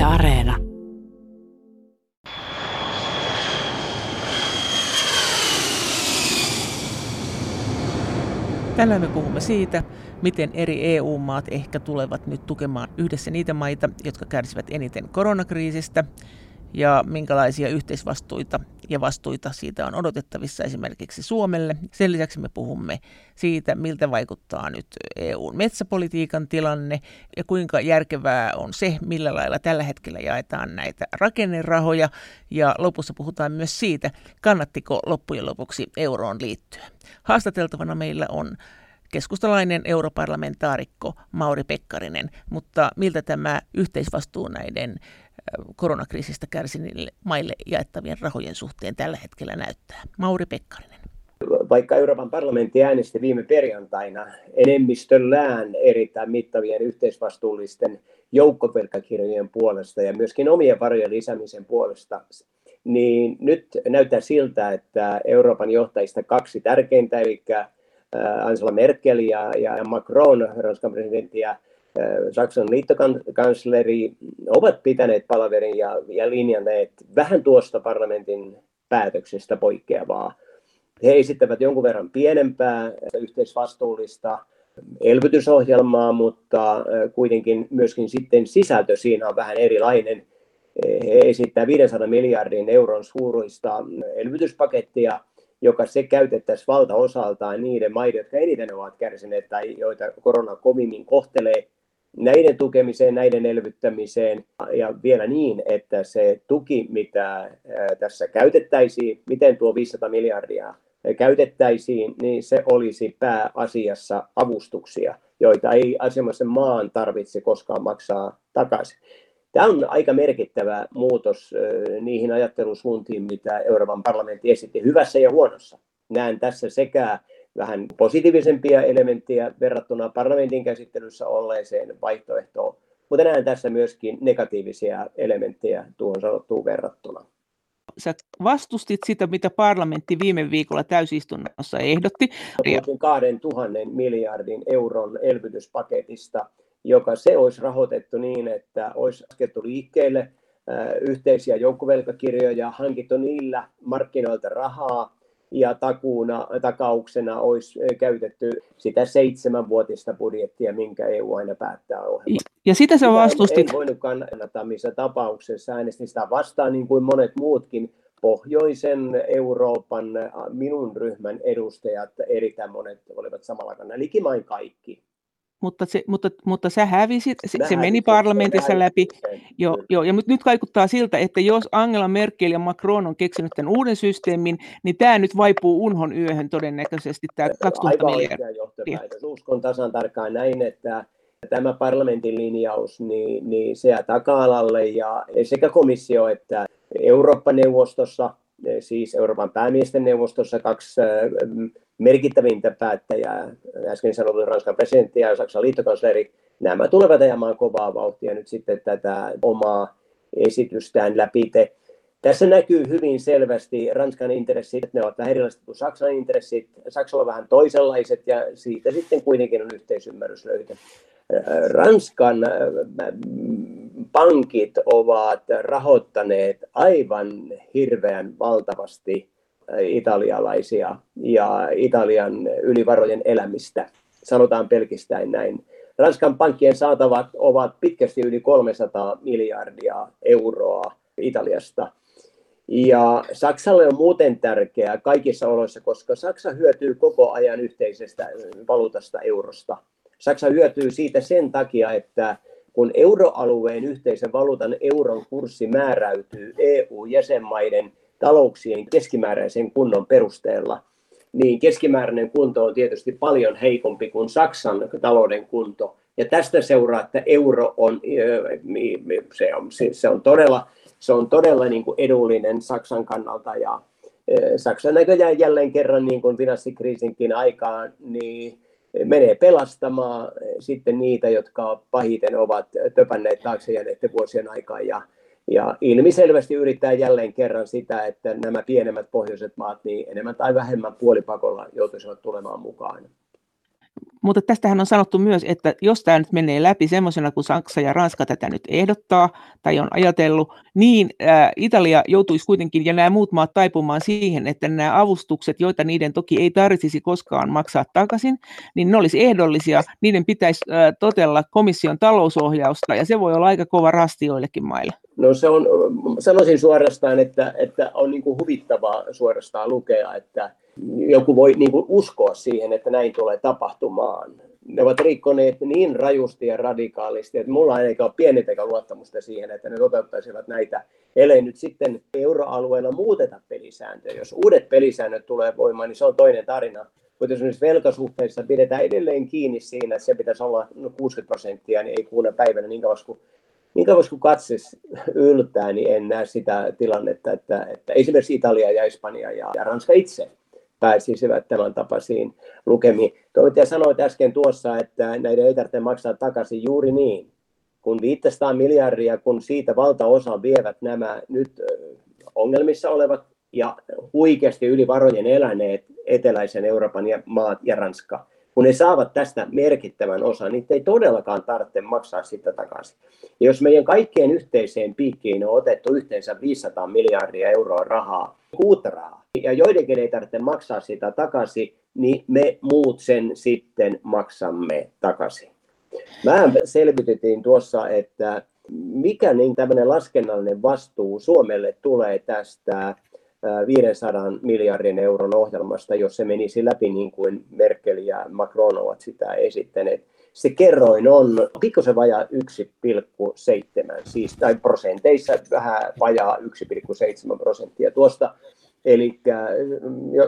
Yle Areena. Tänään me puhumme siitä, miten eri EU-maat ehkä tulevat nyt tukemaan yhdessä niitä maita, jotka kärsivät eniten koronakriisistä, ja minkälaisia yhteisvastuita ja vastuita siitä on odotettavissa esimerkiksi Suomelle. Sen lisäksi me puhumme siitä, miltä vaikuttaa nyt EUn metsäpolitiikan tilanne ja kuinka järkevää on se, millä lailla tällä hetkellä jaetaan näitä rakennerahoja. Ja lopussa puhutaan myös siitä, kannattiko loppujen lopuksi euroon liittyä. Haastateltavana meillä on keskustalainen europarlamentaarikko Mauri Pekkarinen, mutta miltä tämä yhteisvastuu näiden koronakriisistä kärsineille maille jaettavien rahojen suhteen tällä hetkellä näyttää? Mauri Pekkarinen. Vaikka Euroopan parlamentti äänesti viime perjantaina enemmistöllään erittäin mittavien yhteisvastuullisten joukkovelkakirjojen puolesta ja myöskin omien varojen lisäämisen puolesta, niin nyt näyttää siltä, että Euroopan johtajista kaksi tärkeintä, eli Angela Merkel ja, ja Macron, Ranskan presidentti ja Saksan liittokansleri ovat pitäneet palaverin ja, ja linjanneet vähän tuosta parlamentin päätöksestä poikkeavaa. He esittävät jonkun verran pienempää yhteisvastuullista elvytysohjelmaa, mutta kuitenkin myöskin sitten sisältö siinä on vähän erilainen. He esittävät 500 miljardin euron suuruista elvytyspakettia, joka se käytettäisiin valtaosaltaan niiden maiden, jotka eniten ovat kärsineet tai joita korona kovimmin kohtelee, näiden tukemiseen, näiden elvyttämiseen ja vielä niin, että se tuki, mitä tässä käytettäisiin, miten tuo 500 miljardia käytettäisiin, niin se olisi pääasiassa avustuksia, joita ei asianomaisen maan tarvitse koskaan maksaa takaisin. Tämä on aika merkittävä muutos niihin ajattelusuuntiin, mitä Euroopan parlamentti esitti hyvässä ja huonossa. Näen tässä sekä vähän positiivisempia elementtejä verrattuna parlamentin käsittelyssä olleeseen vaihtoehtoon, mutta näen tässä myöskin negatiivisia elementtejä tuohon sanottuun verrattuna. Sä vastustit sitä, mitä parlamentti viime viikolla täysistunnossa ehdotti. Puhutin 2000 miljardin euron elvytyspaketista, joka se olisi rahoitettu niin, että olisi laskettu liikkeelle yhteisiä joukkovelkakirjoja, hankittu niillä markkinoilta rahaa, ja takuuna, takauksena olisi käytetty sitä seitsemänvuotista budjettia, minkä EU aina päättää ohjelmaa. Ja sitä sä vastustit? Ei voinut kannattaa missä tapauksessa. Äänestin sitä vastaan niin kuin monet muutkin pohjoisen Euroopan minun ryhmän edustajat, erittäin monet olivat samalla kannalla, likimain kaikki mutta, se, mutta, mutta sä hävisit, se, se meni parlamentissa läpi. Jo, jo, ja nyt vaikuttaa siltä, että jos Angela Merkel ja Macron on keksinyt tämän uuden systeemin, niin tämä nyt vaipuu unhon yöhön todennäköisesti, tämä 2000 miljardia. Uskon tasan tarkkaan näin, että tämä parlamentin linjaus, niin, niin se jää taka-alalle ja sekä komissio että Eurooppa-neuvostossa, siis Euroopan päämiesten neuvostossa kaksi merkittävintä päättäjää, äsken sanottu Ranskan presidentti ja Saksan liittokansleri, nämä tulevat ajamaan kovaa vauhtia nyt sitten tätä omaa esitystään läpite. Tässä näkyy hyvin selvästi Ranskan intressit, ne ovat vähän erilaiset kuin Saksan intressit. Saksalla on vähän toisenlaiset ja siitä sitten kuitenkin on yhteisymmärrys löytä. Ranskan pankit ovat rahoittaneet aivan hirveän valtavasti italialaisia ja Italian ylivarojen elämistä, sanotaan pelkistäen näin. Ranskan pankkien saatavat ovat pitkästi yli 300 miljardia euroa Italiasta. Ja Saksalle on muuten tärkeää kaikissa oloissa, koska Saksa hyötyy koko ajan yhteisestä valuutasta eurosta. Saksa hyötyy siitä sen takia, että kun euroalueen yhteisen valuutan euron kurssi määräytyy EU-jäsenmaiden talouksien keskimääräisen kunnon perusteella, niin keskimääräinen kunto on tietysti paljon heikompi kuin Saksan talouden kunto. Ja tästä seuraa, että euro on, se on, se on todella, se on todella niin kuin edullinen Saksan kannalta. Ja Saksan näköjään jälleen kerran niin kuin finanssikriisinkin aikaan, niin menee pelastamaan sitten niitä, jotka pahiten ovat töpänneet taakse jääneiden vuosien aikaan. Ja ja ilmiselvästi yrittää jälleen kerran sitä, että nämä pienemmät pohjoiset maat niin enemmän tai vähemmän puolipakolla joutuisivat tulemaan mukaan. Mutta tästähän on sanottu myös, että jos tämä nyt menee läpi semmoisena kuin Saksa ja Ranska tätä nyt ehdottaa tai on ajatellut, niin ää, Italia joutuisi kuitenkin ja nämä muut maat taipumaan siihen, että nämä avustukset, joita niiden toki ei tarvitsisi koskaan maksaa takaisin, niin ne olisi ehdollisia, niiden pitäisi ää, totella komission talousohjausta ja se voi olla aika kova rasti joillekin maille. No se on, sanoisin suorastaan, että, että on niin kuin huvittavaa suorastaan lukea, että joku voi niin kuin uskoa siihen, että näin tulee tapahtumaan. Ne ovat rikkoneet niin rajusti ja radikaalisti, että mulla ei ole pienintäkään luottamusta siihen, että ne toteuttaisivat näitä, ellei nyt sitten euroalueella muuteta pelisääntöjä. Jos uudet pelisäännöt tulee voimaan, niin se on toinen tarina. Mutta jos esimerkiksi velkasuhteissa pidetään edelleen kiinni siinä, että se pitäisi olla 60 prosenttia, niin ei kuuna päivänä niin kauan kuin niin kauan kuin katse yltää, niin en näe sitä tilannetta, että, että esimerkiksi Italia ja Espanja ja, ja Ranska itse pääsisivät tämän tapaisiin lukemiin. Toimittaja sanoi äsken tuossa, että näiden ei tarvitse maksaa takaisin juuri niin. Kun 500 miljardia, kun siitä valtaosa vievät nämä nyt ongelmissa olevat ja huikeasti yli varojen eläneet eteläisen Euroopan ja maat ja Ranska, kun ne saavat tästä merkittävän osan, niin ei todellakaan tarvitse maksaa sitä takaisin. Ja jos meidän kaikkien yhteiseen piikkiin on otettu yhteensä 500 miljardia euroa rahaa, uutta rahaa, ja joidenkin ei tarvitse maksaa sitä takaisin, niin me muut sen sitten maksamme takaisin. Mä selvitettiin tuossa, että mikä niin tämmöinen laskennallinen vastuu Suomelle tulee tästä 500 miljardin euron ohjelmasta, jos se menisi läpi niin kuin Merkel ja Macron ovat sitä esittäneet. Se kerroin on pikkusen vajaa 1,7, siis tai prosenteissa vähän vajaa 1,7 prosenttia tuosta. Eli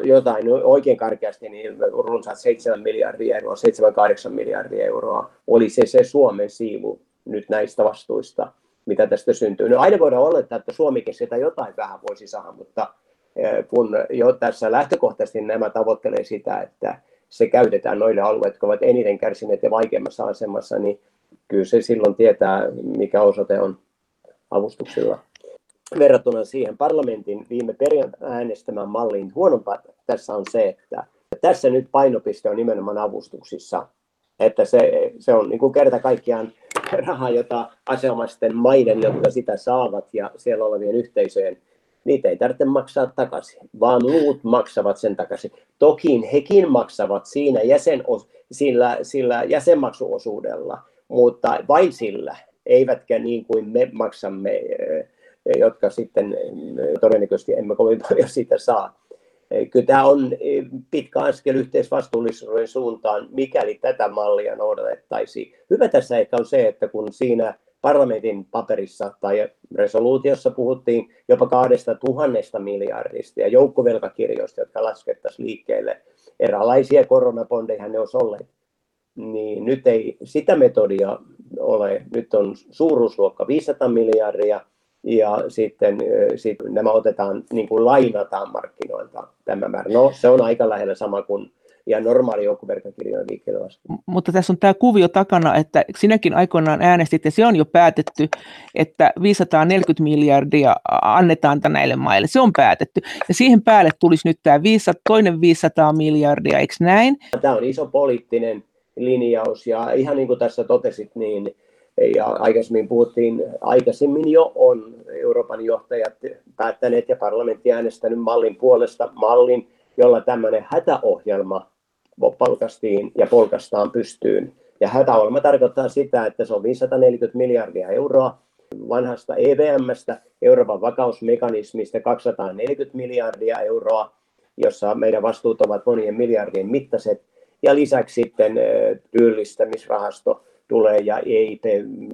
jotain oikein karkeasti, niin runsaat 7 miljardia euroa, 7-8 miljardia euroa oli se, se Suomen siivu nyt näistä vastuista, mitä tästä syntyy. No aina voidaan olettaa, että Suomikin sitä jotain vähän voisi saada, mutta kun jo tässä lähtökohtaisesti nämä tavoittelee sitä, että se käytetään noille alueille, jotka ovat eniten kärsineet ja vaikeimmassa asemassa, niin kyllä se silloin tietää, mikä osoite on avustuksilla. Verrattuna siihen parlamentin viime perjantaina äänestämään malliin huonompaa tässä on se, että tässä nyt painopiste on nimenomaan avustuksissa, että se, se on niin kuin kerta kaikkiaan rahaa, jota asemamaisten maiden, jotka sitä saavat ja siellä olevien yhteisöjen niitä ei tarvitse maksaa takaisin, vaan muut maksavat sen takaisin. Toki hekin maksavat siinä jäsen, sillä, sillä jäsenmaksuosuudella, mutta vain sillä, eivätkä niin kuin me maksamme, jotka sitten eh, todennäköisesti emme kovin paljon siitä saa. Eh, kyllä tämä on pitkä askel yhteisvastuullisuuden suuntaan, mikäli tätä mallia noudatettaisiin. Hyvä tässä ehkä on se, että kun siinä parlamentin paperissa tai resoluutiossa puhuttiin jopa kahdesta tuhannesta miljardista ja joukkovelkakirjoista, jotka laskettaisiin liikkeelle. Eräänlaisia koronabondeja ne olisi olleet. Niin nyt ei sitä metodia ole. Nyt on suuruusluokka 500 miljardia ja sitten sit nämä otetaan, niin kuin lainataan markkinoilta tämä määrä. No se on aika lähellä sama kuin ja normaali joukkuverkkokirjojen liikkeelle. Mutta tässä on tämä kuvio takana, että sinäkin aikoinaan äänestit, ja se on jo päätetty, että 540 miljardia annetaan näille maille. Se on päätetty. Ja siihen päälle tulisi nyt tämä 500, toinen 500 miljardia, eikö näin? Tämä on iso poliittinen linjaus, ja ihan niin kuin tässä totesit, niin ja aikaisemmin puhuttiin, aikaisemmin jo on Euroopan johtajat päättäneet ja parlamentti äänestänyt mallin puolesta, mallin, jolla tämmöinen hätäohjelma polkastiin ja polkastaan pystyyn. Ja hätäohjelma tarkoittaa sitä, että se on 540 miljardia euroa vanhasta EVMstä, Euroopan vakausmekanismista 240 miljardia euroa, jossa meidän vastuut ovat monien miljardien mittaiset. Ja lisäksi sitten työllistämisrahasto tulee ja EIP,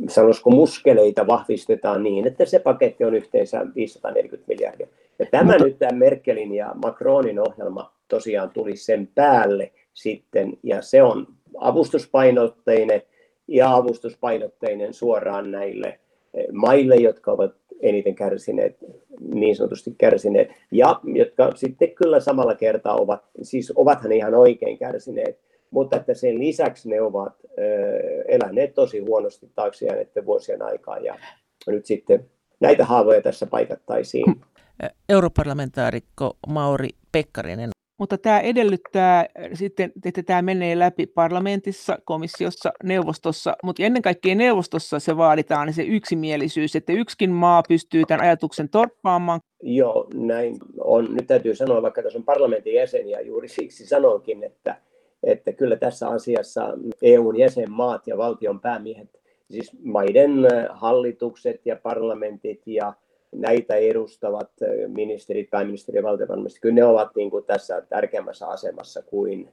sanoisiko muskeleita vahvistetaan niin, että se paketti on yhteensä 540 miljardia. Ja tämä Mutta... nyt tämä Merkelin ja Macronin ohjelma tosiaan tuli sen päälle sitten, ja se on avustuspainotteinen ja avustuspainotteinen suoraan näille eh, maille, jotka ovat eniten kärsineet, niin sanotusti kärsineet, ja jotka sitten kyllä samalla kertaa ovat, siis ovathan ihan oikein kärsineet, mutta että sen lisäksi ne ovat eläneet tosi huonosti taakse jääneiden vuosien aikaa, ja nyt sitten näitä haavoja tässä paikattaisiin. Europarlamentaarikko Mauri Pekkarinen Mutta tämä edellyttää sitten, että tämä menee läpi parlamentissa, komissiossa, neuvostossa, mutta ennen kaikkea neuvostossa se vaaditaan se yksimielisyys, että yksikin maa pystyy tämän ajatuksen torppaamaan. Joo, näin on. Nyt täytyy sanoa, vaikka tässä on parlamentin jäseniä, juuri siksi sanoinkin, että, että kyllä tässä asiassa EUn jäsenmaat ja valtion päämiehet, siis maiden hallitukset ja parlamentit ja näitä edustavat ministerit, pääministeri ja valtiovarainministeri, kyllä ne ovat niin kuin tässä tärkeämmässä asemassa kuin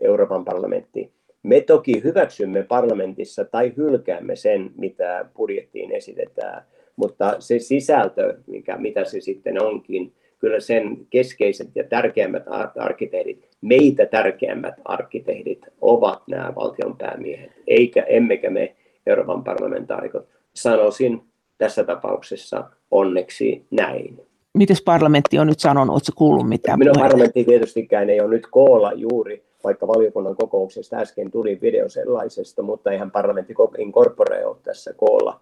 Euroopan parlamentti. Me toki hyväksymme parlamentissa tai hylkäämme sen, mitä budjettiin esitetään, mutta se sisältö, mikä, mitä se sitten onkin, kyllä sen keskeiset ja tärkeimmät arkkitehdit, meitä tärkeimmät arkkitehdit ovat nämä valtionpäämiehet, eikä emmekä me Euroopan parlamentaarikot. Sanoisin tässä tapauksessa onneksi näin. Miten parlamentti on nyt sanonut, että kuullut mitään? Minun parlamentti tietystikään ei ole nyt koolla juuri, vaikka valiokunnan kokouksesta äsken tuli video sellaisesta, mutta eihän parlamentti incorpore ole tässä koolla.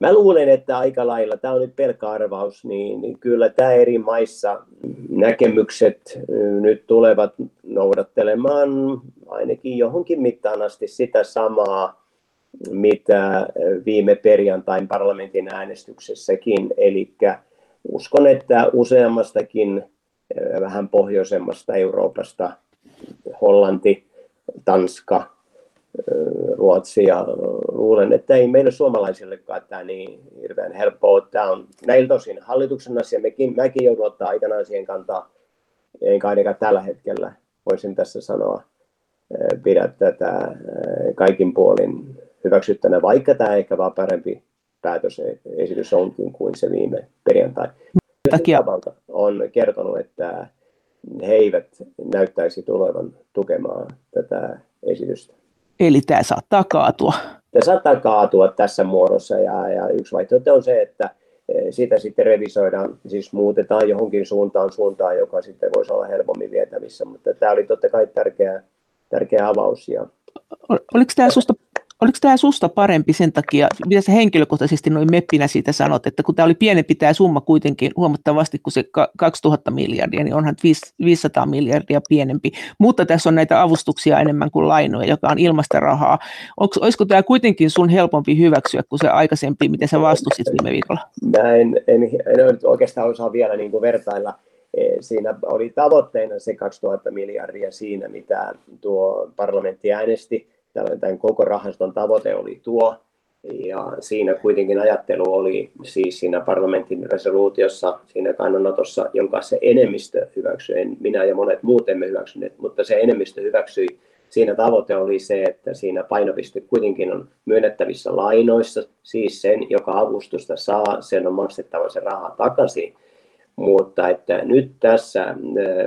Mä luulen, että aika lailla, tämä on nyt pelkkä arvaus, niin, niin kyllä tämä eri maissa näkemykset nyt tulevat noudattelemaan ainakin johonkin mittaan asti sitä samaa, mitä viime perjantain parlamentin äänestyksessäkin. Eli uskon, että useammastakin vähän pohjoisemmasta Euroopasta, Hollanti, Tanska, Ruotsi ja luulen, että ei meille suomalaisillekaan tämä niin hirveän helppoa. Tämä on näiltä osin hallituksen asia. Mekin, mäkin joudun ottaa aikanaan siihen kantaa, enkä ainakaan tällä hetkellä, voisin tässä sanoa, pidä tätä kaikin puolin hyväksyttänä, vaikka tämä ehkä vaan parempi päätösesitys onkin kuin se viime perjantai. Takia on kertonut, että he eivät näyttäisi tulevan tukemaan tätä esitystä. Eli tämä saattaa kaatua. Tämä saattaa kaatua tässä muodossa ja, ja yksi vaihtoehto on se, että e, sitä sitten revisoidaan, siis muutetaan johonkin suuntaan suuntaan, joka sitten voisi olla helpommin vietävissä, mutta tämä oli totta kai tärkeä, tärkeä avaus. Ja... Oliko tämä sinusta Oliko tämä susta parempi sen takia, mitä sä henkilökohtaisesti noin meppinä siitä sanot, että kun tämä oli pienempi tämä summa kuitenkin huomattavasti kuin se 2000 miljardia, niin onhan 500 miljardia pienempi, mutta tässä on näitä avustuksia enemmän kuin lainoja, joka on ilmasta rahaa. Onko, olisiko tämä kuitenkin sun helpompi hyväksyä kuin se aikaisempi, miten sä vastustit viime viikolla? Mä en, en, en oikeastaan osaa vielä niin kuin vertailla e, siinä oli tavoitteena se 2000 miljardia siinä, mitä tuo parlamentti äänesti tämän koko rahaston tavoite oli tuo, ja siinä kuitenkin ajattelu oli siis siinä parlamentin resoluutiossa, siinä kannanotossa, jonka se enemmistö hyväksyi, en minä ja monet muut emme hyväksyneet, mutta se enemmistö hyväksyi. Siinä tavoite oli se, että siinä painopiste kuitenkin on myönnettävissä lainoissa, siis sen, joka avustusta saa, sen on maksettava se raha takaisin. Mutta että nyt tässä äh,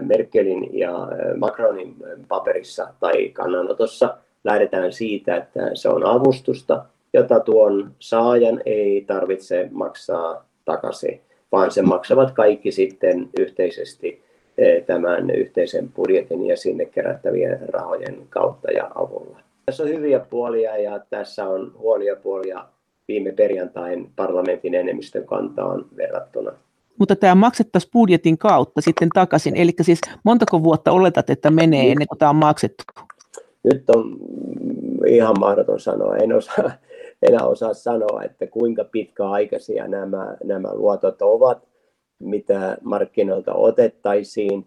Merkelin ja äh, Macronin paperissa tai kannanotossa lähdetään siitä, että se on avustusta, jota tuon saajan ei tarvitse maksaa takaisin, vaan se maksavat kaikki sitten yhteisesti eh, tämän yhteisen budjetin ja sinne kerättävien rahojen kautta ja avulla. Tässä on hyviä puolia ja tässä on huonoja puolia viime perjantain parlamentin enemmistön kantaan verrattuna. Mutta tämä maksettaisiin budjetin kautta sitten takaisin. Eli siis montako vuotta oletat, että menee ennen kuin tämä on maksettu? Nyt on ihan mahdoton sanoa. En osaa, enää osaa sanoa, että kuinka pitkäaikaisia nämä, nämä luotot ovat, mitä markkinoilta otettaisiin.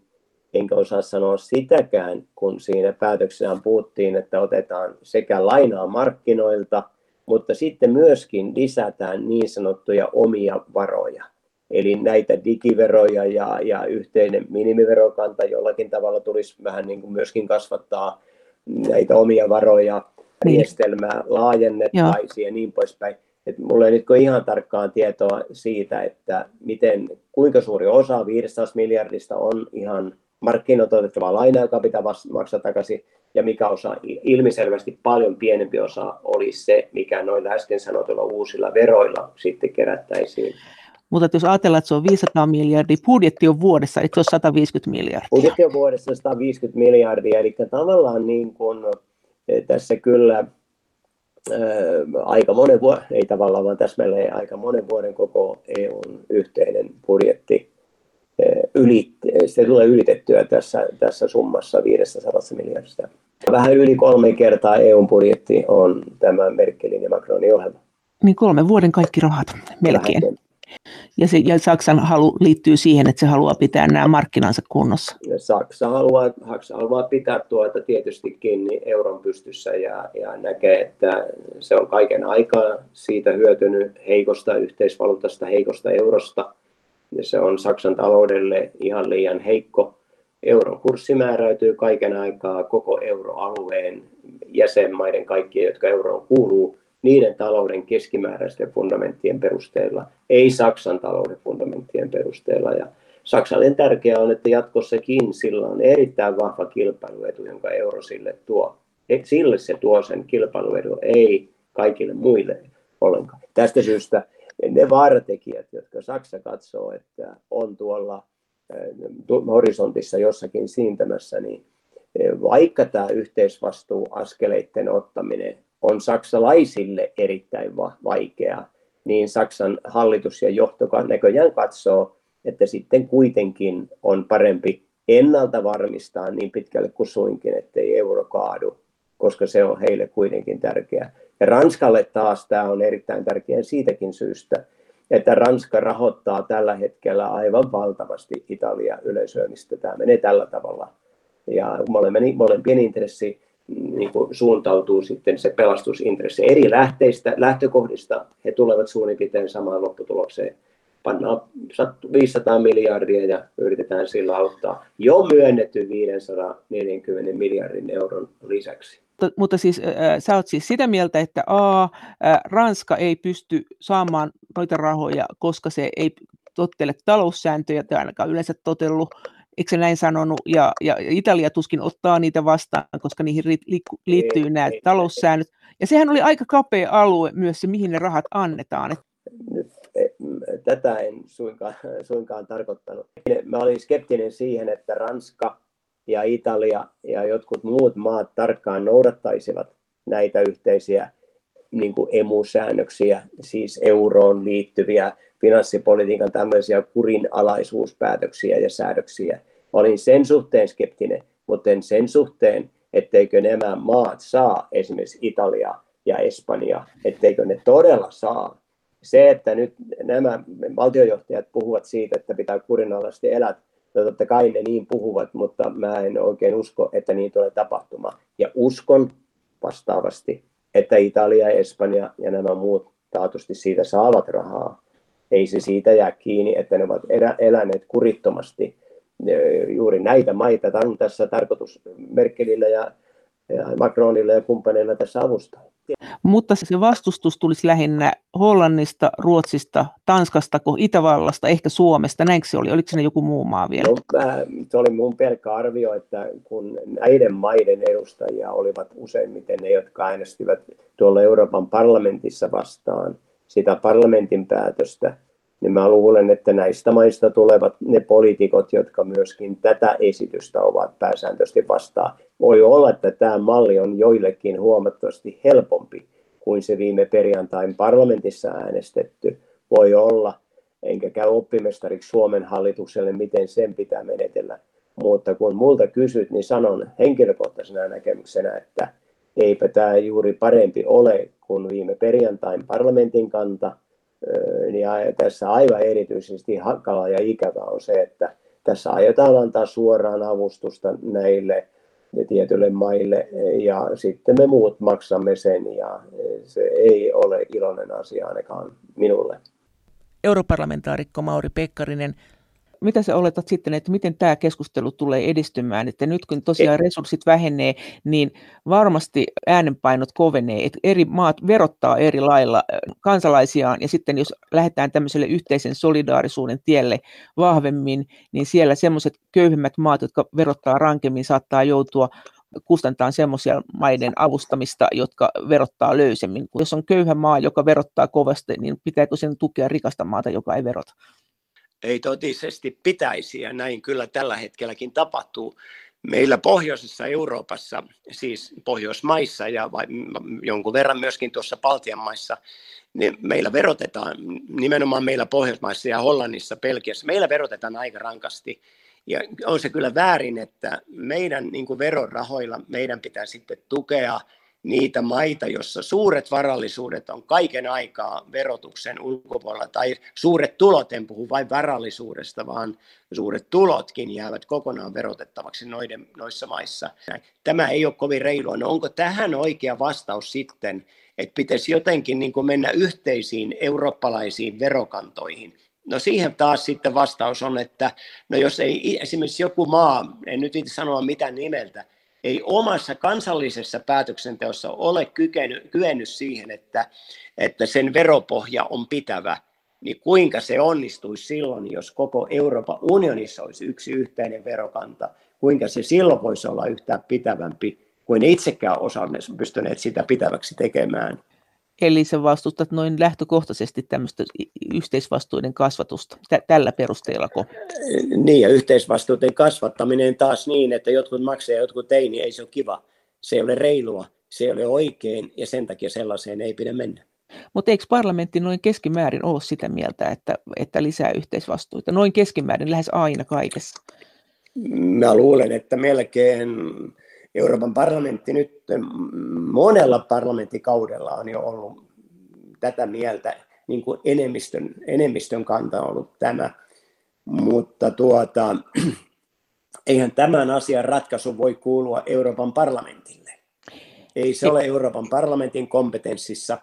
Enkä osaa sanoa sitäkään, kun siinä päätöksessä puhuttiin, että otetaan sekä lainaa markkinoilta, mutta sitten myöskin lisätään niin sanottuja omia varoja. Eli näitä digiveroja ja, ja yhteinen minimiverokanta jollakin tavalla tulisi vähän niin kuin myöskin kasvattaa näitä omia varoja niin. järjestelmää laajennettaisiin ja niin poispäin. Et mulla ei nyt ihan tarkkaan tietoa siitä, että miten, kuinka suuri osa 500 miljardista on ihan markkinoilta otettavaa lainaa, joka pitää maksaa takaisin, ja mikä osa, ilmiselvästi paljon pienempi osa olisi se, mikä noilla äsken sanotuilla uusilla veroilla sitten kerättäisiin. Mutta jos ajatellaan, että se on 500 miljardia, budjetti on vuodessa, eikö se ole 150 miljardia? Budjetti on vuodessa 150 miljardia, eli tavallaan niin kuin, tässä kyllä ää, aika monen vuoden, ei tavallaan vaan täsmälleen aika monen vuoden koko EUn yhteinen budjetti ylit, se tulee ylitettyä tässä, tässä summassa 500 miljardista. Vähän yli kolme kertaa eu budjetti on tämä Merkelin ja Macronin ohjelma. Niin kolmen vuoden kaikki rahat melkein. Vähän ja, se, ja Saksan halu liittyy siihen, että se haluaa pitää nämä markkinansa kunnossa. Saksa haluaa, Saksa haluaa pitää tuota tietysti kiinni euron pystyssä ja, ja näkee, että se on kaiken aikaa siitä hyötynyt heikosta yhteisvaluutasta, heikosta eurosta. Ja se on Saksan taloudelle ihan liian heikko. Euron kurssi määräytyy kaiken aikaa koko euroalueen jäsenmaiden kaikkien, jotka euroon kuuluu, niiden talouden keskimääräisten fundamenttien perusteella, ei Saksan talouden fundamenttien perusteella. Ja Saksalle tärkeää on, että jatkossakin sillä on erittäin vahva kilpailuetu, jonka euro sille tuo. Sille se tuo sen kilpailuetu, ei kaikille muille ollenkaan. Tästä syystä ne vaaratekijät, jotka Saksa katsoo, että on tuolla eh, horisontissa jossakin siintämässä, niin eh, vaikka tämä yhteisvastuu askeleiden ottaminen on saksalaisille erittäin vaikea, niin Saksan hallitus ja johto näköjään katsoo, että sitten kuitenkin on parempi ennalta varmistaa niin pitkälle kuin suinkin, ettei euro kaadu, koska se on heille kuitenkin tärkeää. Ja Ranskalle taas tämä on erittäin tärkeää siitäkin syystä, että Ranska rahoittaa tällä hetkellä aivan valtavasti Italia yleisöömistä. Tämä menee tällä tavalla. Ja molempien intressi niin kuin suuntautuu sitten se pelastusintressi eri lähteistä, lähtökohdista. He tulevat suunnin piirtein samaan lopputulokseen. Pannaan 500 miljardia ja yritetään sillä auttaa jo myönnetty 540 miljardin euron lisäksi. Mutta siis äh, sä oot siis sitä mieltä, että A, äh, Ranska ei pysty saamaan noita rahoja, koska se ei tottele taloussääntöjä tai ainakaan yleensä totellut eikö se näin sanonut, ja, ja Italia tuskin ottaa niitä vastaan, koska niihin liittyy nämä taloussäännöt. Ja sehän oli aika kapea alue myös se, mihin ne rahat annetaan. Nyt, e, tätä en suinkaan, suinkaan tarkoittanut. Mä olin skeptinen siihen, että Ranska ja Italia ja jotkut muut maat tarkkaan noudattaisivat näitä yhteisiä niin kuin emusäännöksiä, siis euroon liittyviä finanssipolitiikan tämmöisiä kurinalaisuuspäätöksiä ja säädöksiä. Olin sen suhteen skeptinen, mutta en sen suhteen, etteikö nämä maat saa, esimerkiksi Italia ja Espanja, etteikö ne todella saa. Se, että nyt nämä valtiojohtajat puhuvat siitä, että pitää kurinalaisesti elää, no totta kai ne niin puhuvat, mutta mä en oikein usko, että niin tulee tapahtumaan. Ja uskon vastaavasti, että Italia, Espanja ja nämä muut taatusti siitä saavat rahaa. Ei se siitä jää kiinni, että ne ovat eläneet kurittomasti juuri näitä maita. Tämä on tässä tarkoitus Merkelillä ja, Macronilla ja kumppaneilla tässä avustaa. Mutta se vastustus tulisi lähinnä Hollannista, Ruotsista, Tanskasta, Itävallasta, ehkä Suomesta. Näinkö se oli? Oliko se joku muu maa vielä? No, se oli mun pelkkä arvio, että kun näiden maiden edustajia olivat useimmiten ne, jotka äänestivät tuolla Euroopan parlamentissa vastaan sitä parlamentin päätöstä, niin mä luulen, että näistä maista tulevat ne poliitikot, jotka myöskin tätä esitystä ovat pääsääntöisesti vastaan. Voi olla, että tämä malli on joillekin huomattavasti helpompi kuin se viime perjantain parlamentissa äänestetty. Voi olla, enkä käy oppimestariksi Suomen hallitukselle, miten sen pitää menetellä. Mutta kun multa kysyt, niin sanon henkilökohtaisena näkemyksenä, että eipä tämä juuri parempi ole kuin viime perjantain parlamentin kanta – ja tässä aivan erityisesti hankala ja ikävä on se, että tässä aiotaan antaa suoraan avustusta näille tietyille maille ja sitten me muut maksamme sen ja se ei ole iloinen asia ainakaan minulle. Europarlamentaarikko Mauri Pekkarinen, mitä sä oletat sitten, että miten tämä keskustelu tulee edistymään, että nyt kun tosiaan resurssit vähenee, niin varmasti äänenpainot kovenee, että eri maat verottaa eri lailla kansalaisiaan, ja sitten jos lähdetään tämmöiselle yhteisen solidaarisuuden tielle vahvemmin, niin siellä semmoiset köyhemmät maat, jotka verottaa rankemmin, saattaa joutua kustantaa semmoisia maiden avustamista, jotka verottaa löysemmin. Jos on köyhä maa, joka verottaa kovasti, niin pitääkö sen tukea rikasta maata, joka ei verota? Ei totisesti pitäisi ja näin kyllä tällä hetkelläkin tapahtuu. meillä pohjoisessa Euroopassa, siis Pohjoismaissa ja vai, jonkun verran myöskin tuossa Baltian maissa, niin meillä verotetaan, nimenomaan meillä Pohjoismaissa ja Hollannissa, Pelkiässä, meillä verotetaan aika rankasti. Ja on se kyllä väärin, että meidän niin verorahoilla meidän pitää sitten tukea niitä maita, joissa suuret varallisuudet on kaiken aikaa verotuksen ulkopuolella, tai suuret tulot, en puhu vain varallisuudesta, vaan suuret tulotkin jäävät kokonaan verotettavaksi noiden, noissa maissa. Tämä ei ole kovin reilua. No onko tähän oikea vastaus sitten, että pitäisi jotenkin niin kuin mennä yhteisiin eurooppalaisiin verokantoihin? No siihen taas sitten vastaus on, että no jos ei esimerkiksi joku maa, en nyt itse sanoa mitään nimeltä, ei omassa kansallisessa päätöksenteossa ole kyennyt, kyennyt siihen, että, että sen veropohja on pitävä, niin kuinka se onnistuisi silloin, jos koko Euroopan unionissa olisi yksi yhteinen verokanta, kuinka se silloin voisi olla yhtään pitävämpi kuin itsekään osaamme pystyneet sitä pitäväksi tekemään. Eli sä vastustat noin lähtökohtaisesti tämmöistä yhteisvastuiden kasvatusta tällä perusteellako? Niin, ja yhteisvastuuden kasvattaminen taas niin, että jotkut maksaa ja jotkut ei, niin ei se ole kiva. Se ei ole reilua, se ei ole oikein, ja sen takia sellaiseen ei pidä mennä. Mutta eikö parlamentti noin keskimäärin ole sitä mieltä, että, että lisää yhteisvastuita? Noin keskimäärin lähes aina kaikessa. Mä luulen, että melkein Euroopan parlamentti nyt monella parlamenttikaudella on jo ollut tätä mieltä, niin kuin enemmistön, enemmistön kanta on ollut tämä. Mutta tuota, eihän tämän asian ratkaisu voi kuulua Euroopan parlamentille. Ei se ole Euroopan parlamentin kompetenssissa.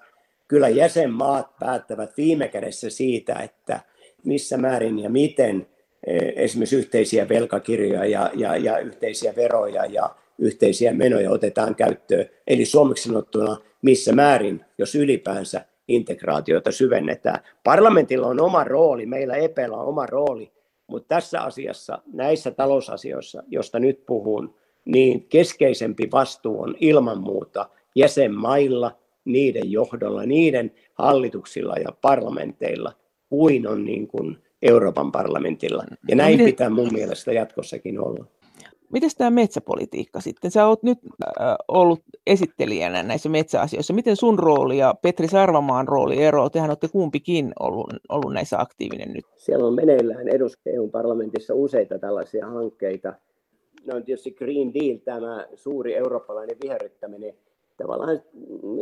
Kyllä jäsenmaat päättävät viime kädessä siitä, että missä määrin ja miten e, esimerkiksi yhteisiä velkakirjoja ja, ja, ja yhteisiä veroja ja yhteisiä menoja otetaan käyttöön. Eli suomeksi sanottuna, missä määrin, jos ylipäänsä integraatiota syvennetään. Parlamentilla on oma rooli, meillä EPllä on oma rooli, mutta tässä asiassa, näissä talousasioissa, josta nyt puhun, niin keskeisempi vastuu on ilman muuta jäsenmailla, niiden johdolla, niiden hallituksilla ja parlamenteilla, kuin on niin kuin Euroopan parlamentilla. Ja näin pitää mun mielestä jatkossakin olla. Miten tämä metsäpolitiikka sitten? Sä oot nyt äh, ollut esittelijänä näissä metsäasioissa. Miten sun rooli ja Petri Sarvamaan rooli eroaa? Tehän olette kumpikin ollut, ollut näissä aktiivinen nyt. Siellä on meneillään EU-parlamentissa useita tällaisia hankkeita. No on tietysti Green Deal, tämä suuri eurooppalainen viherryttäminen. Tavallaan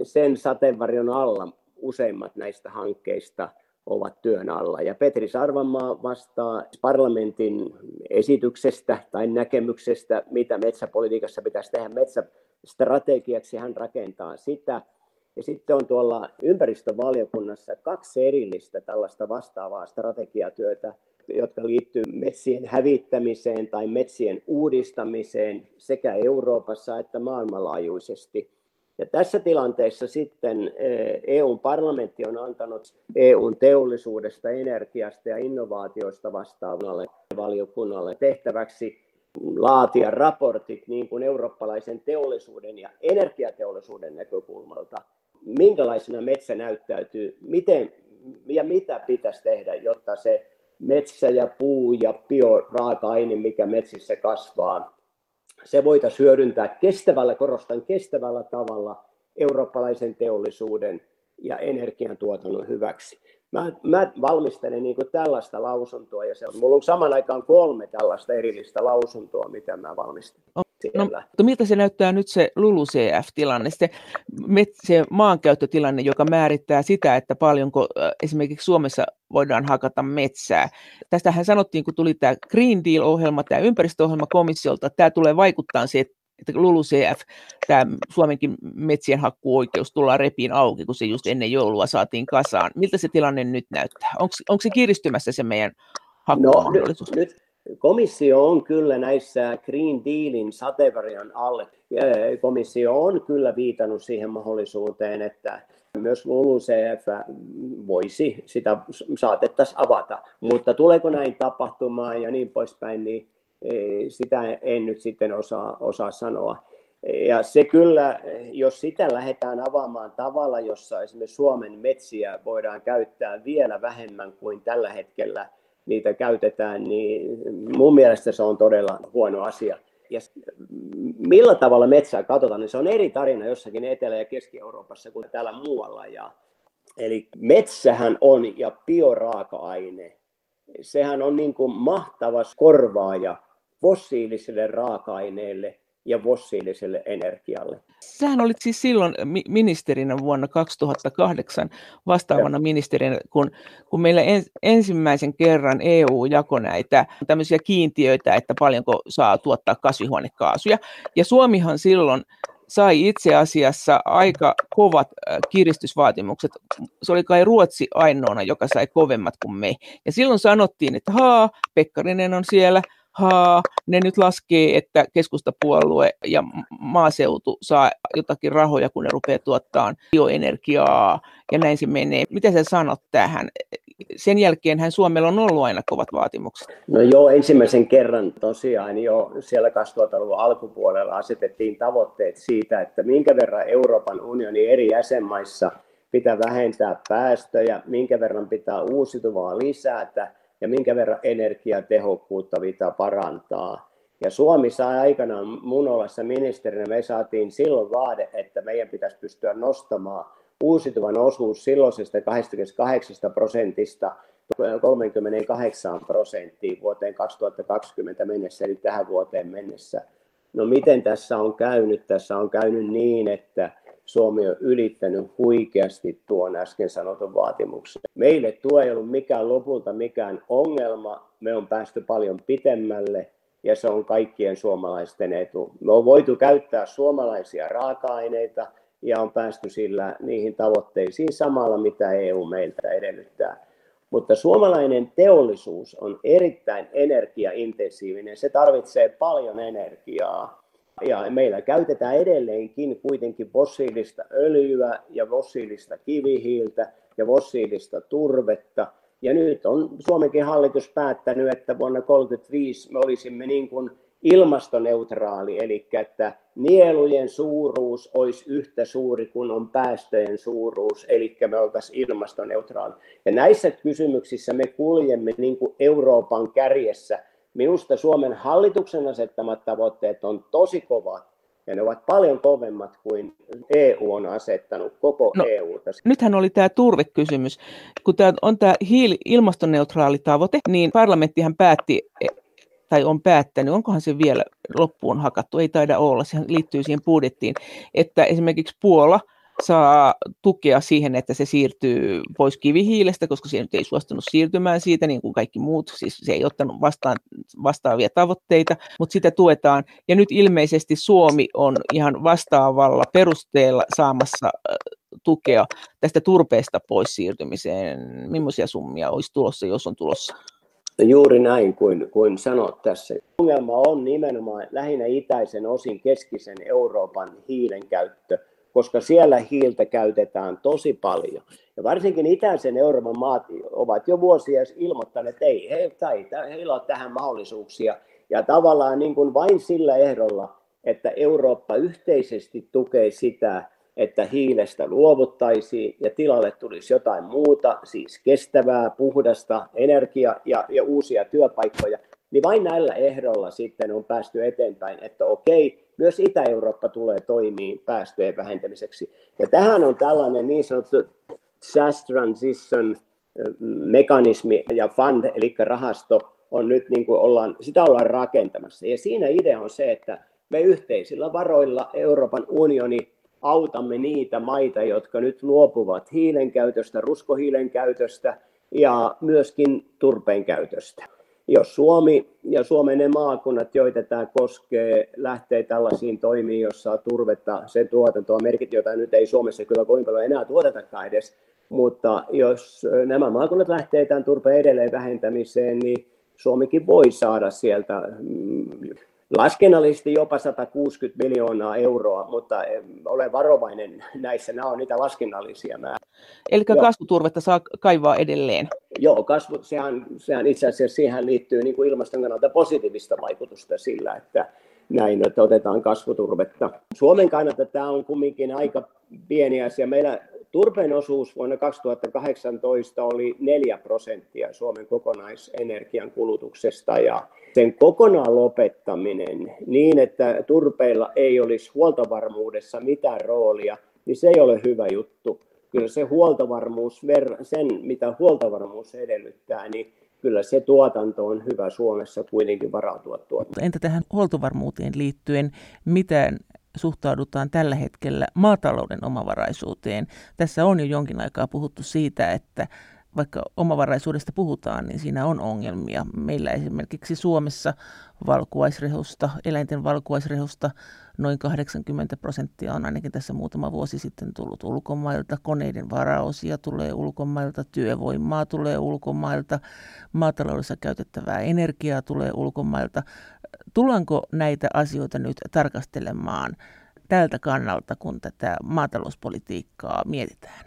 sen sateenvarjon alla useimmat näistä hankkeista – ovat työn alla. Ja Petri Sarvamaa vastaa parlamentin esityksestä tai näkemyksestä, mitä metsäpolitiikassa pitäisi tehdä metsästrategiaksi. Hän rakentaa sitä. Ja sitten on tuolla ympäristövaliokunnassa kaksi erillistä tällaista vastaavaa strategiatyötä, jotka liittyy metsien hävittämiseen tai metsien uudistamiseen sekä Euroopassa että maailmanlaajuisesti. Ja tässä tilanteessa sitten EUn eh, e parlamentti on antanut EUn teollisuudesta, energiasta ja innovaatioista vastaavalle valiokunnalle tehtäväksi laatia raportit niin kuin eurooppalaisen teollisuuden ja energiateollisuuden näkökulmalta. Minkälaisena metsä näyttäytyy, miten ja mitä pitäisi tehdä, jotta se metsä ja puu ja bioraaka-aine, mikä metsissä kasvaa, se voitaisiin hyödyntää kestävällä, korostan kestävällä tavalla eurooppalaisen teollisuuden ja energiantuotannon hyväksi. Mä, mä valmistelen niin tällaista lausuntoa ja se on, mulla on saman aikaan kolme tällaista erillistä lausuntoa, mitä mä valmistelen. No, mutta miltä se näyttää nyt se LULUCF-tilanne, se, se maankäyttötilanne, joka määrittää sitä, että paljonko esimerkiksi Suomessa voidaan hakata metsää. Tästähän sanottiin, kun tuli tämä Green Deal-ohjelma, tämä ympäristöohjelma komissiolta, että tämä tulee vaikuttaa siihen, että LULUCF, tämä Suomenkin metsien hakkuoikeus tullaan repiin auki, kun se just ennen joulua saatiin kasaan. Miltä se tilanne nyt näyttää? Onko, onko se kiristymässä se meidän hakkuumahdollisuus? No, nyt, nyt komissio on kyllä näissä Green Dealin sateenvarjon alle. Komissio on kyllä viitannut siihen mahdollisuuteen, että myös LULUCF voisi sitä saatettaisiin avata. Mutta tuleeko näin tapahtumaan ja niin poispäin, niin sitä en nyt sitten osaa, osaa sanoa. Ja se kyllä, jos sitä lähdetään avaamaan tavalla, jossa esimerkiksi Suomen metsiä voidaan käyttää vielä vähemmän kuin tällä hetkellä niitä käytetään, niin mun mielestä se on todella huono asia. Ja millä tavalla metsää katsotaan, niin se on eri tarina jossakin Etelä- ja Keski-Euroopassa kuin täällä muualla. Ja, eli metsähän on ja bioraaka-aine, sehän on niin kuin mahtava korvaaja fossiilisille raaka-aineille ja fossiiliselle energialle. Sähän olit siis silloin ministerinä vuonna 2008 vastaavana ja. ministerinä, kun, kun meillä ens, ensimmäisen kerran EU jakoi näitä tämmöisiä kiintiöitä, että paljonko saa tuottaa kasvihuonekaasuja. Ja Suomihan silloin sai itse asiassa aika kovat kiristysvaatimukset. Se oli kai Ruotsi ainoana, joka sai kovemmat kuin me. Ja silloin sanottiin, että haa, Pekkarinen on siellä – haa, ne nyt laskee, että keskustapuolue ja maaseutu saa jotakin rahoja, kun ne rupeaa tuottaa bioenergiaa, ja näin se menee. Mitä sä sanot tähän? Sen jälkeen Suomella on ollut aina kovat vaatimukset. No joo, ensimmäisen kerran tosiaan jo siellä 2000-luvun alkupuolella asetettiin tavoitteet siitä, että minkä verran Euroopan unionin eri jäsenmaissa pitää vähentää päästöjä, minkä verran pitää uusiutuvaa lisätä, ja minkä verran energiatehokkuutta pitää parantaa. Ja Suomi sai aikanaan mun ollessa ministerinä, me saatiin silloin vaade, että meidän pitäisi pystyä nostamaan uusiutuvan osuus silloisesta 28 prosentista 38 prosenttiin vuoteen 2020 mennessä, eli tähän vuoteen mennessä. No miten tässä on käynyt? Tässä on käynyt niin, että Suomi on ylittänyt huikeasti tuon äsken sanotun vaatimuksen. Meille tuo ei ollut mikään lopulta mikään ongelma, me on päästy paljon pitemmälle ja se on kaikkien suomalaisten etu. Me on voitu käyttää suomalaisia raaka-aineita ja on päästy sillä niihin tavoitteisiin samalla, mitä EU meiltä edellyttää. Mutta suomalainen teollisuus on erittäin energiaintensiivinen. Se tarvitsee paljon energiaa ja meillä käytetään edelleenkin kuitenkin fossiilista öljyä ja fossiilista kivihiiltä ja fossiilista turvetta. Ja nyt on Suomenkin hallitus päättänyt, että vuonna 1935 me olisimme niin kuin ilmastoneutraali, eli että nielujen suuruus olisi yhtä suuri kuin on päästöjen suuruus, eli me oltaisiin ilmastoneutraali. Ja näissä kysymyksissä me kuljemme niin kuin Euroopan kärjessä Minusta Suomen hallituksen asettamat tavoitteet on tosi kovat ja ne ovat paljon kovemmat kuin EU on asettanut koko no, EU. Nythän oli tämä turvekysymys. Kun tämä on tämä hiili, ilmastoneutraali tavoite, niin parlamenttihan päätti, tai on päättänyt, onkohan se vielä loppuun hakattu, ei taida olla, se liittyy siihen budjettiin, että esimerkiksi Puola – saa tukea siihen, että se siirtyy pois kivihiilestä, koska se ei suostunut siirtymään siitä, niin kuin kaikki muut, siis se ei ottanut vastaan, vastaavia tavoitteita, mutta sitä tuetaan. Ja nyt ilmeisesti Suomi on ihan vastaavalla perusteella saamassa tukea tästä turpeesta pois siirtymiseen. Millaisia summia olisi tulossa, jos on tulossa? Juuri näin kuin, kuin sanot tässä. Ongelma on nimenomaan lähinnä itäisen osin keskisen Euroopan hiilen käyttö koska siellä hiiltä käytetään tosi paljon. Ja varsinkin itäisen Euroopan maat ovat jo vuosia ilmoittaneet, että ei, he, heillä on tähän mahdollisuuksia. Ja tavallaan niin kuin vain sillä ehdolla, että Eurooppa yhteisesti tukee sitä, että hiilestä luovuttaisiin ja tilalle tulisi jotain muuta, siis kestävää, puhdasta energiaa ja, ja uusia työpaikkoja, niin vain näillä ehdolla sitten on päästy eteenpäin, että okei, myös Itä-Eurooppa tulee toimii päästöjen vähentämiseksi. Ja tähän on tällainen niin sanottu SaaS Transition mekanismi ja fund, eli rahasto, on nyt niin kuin ollaan, sitä ollaan rakentamassa. Ja siinä idea on se, että me yhteisillä varoilla Euroopan unioni autamme niitä maita, jotka nyt luopuvat hiilen käytöstä, ruskohiilen käytöstä ja myöskin turpeen käytöstä jos Suomi ja Suomen ne maakunnat, joita tämä koskee, lähtee tällaisiin toimiin, jossa turvetta, sen tuotantoa merkit, jota nyt ei Suomessa kyllä kovin paljon enää tuotetakaan edes, mutta jos nämä maakunnat lähtee tämän turpeen edelleen vähentämiseen, niin Suomikin voi saada sieltä mm, laskennallisesti jopa 160 miljoonaa euroa, mutta olen varovainen näissä, nämä on niitä laskennallisia määriä. Eli kasvuturvetta saa kaivaa edelleen? Joo, kasvu, sehän, sehän itse asiassa siihen liittyy niin kuin ilmaston kannalta positiivista vaikutusta sillä, että näin, että otetaan kasvuturvetta. Suomen kannalta tämä on kumminkin aika pieni asia. Meillä Turpeen osuus vuonna 2018 oli 4 prosenttia Suomen kokonaisenergian kulutuksesta ja sen kokonaan lopettaminen niin, että turpeilla ei olisi huoltovarmuudessa mitään roolia, niin se ei ole hyvä juttu. Kyllä se huoltovarmuus, sen mitä huoltovarmuus edellyttää, niin kyllä se tuotanto on hyvä Suomessa kuitenkin varautua tuotantoon. Entä tähän huoltovarmuuteen liittyen, miten suhtaudutaan tällä hetkellä maatalouden omavaraisuuteen? Tässä on jo jonkin aikaa puhuttu siitä, että vaikka omavaraisuudesta puhutaan, niin siinä on ongelmia. Meillä esimerkiksi Suomessa valkuaisrehusta, eläinten valkuaisrehusta noin 80 prosenttia on ainakin tässä muutama vuosi sitten tullut ulkomailta. Koneiden varaosia tulee ulkomailta, työvoimaa tulee ulkomailta, maataloudessa käytettävää energiaa tulee ulkomailta. Tullaanko näitä asioita nyt tarkastelemaan tältä kannalta, kun tätä maatalouspolitiikkaa mietitään?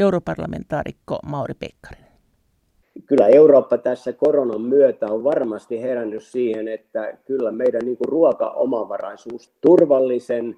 Europarlamentaarikko Mauri Pekkarinen. Kyllä Eurooppa tässä koronan myötä on varmasti herännyt siihen, että kyllä meidän niin ruokaomavaraisuus, turvallisen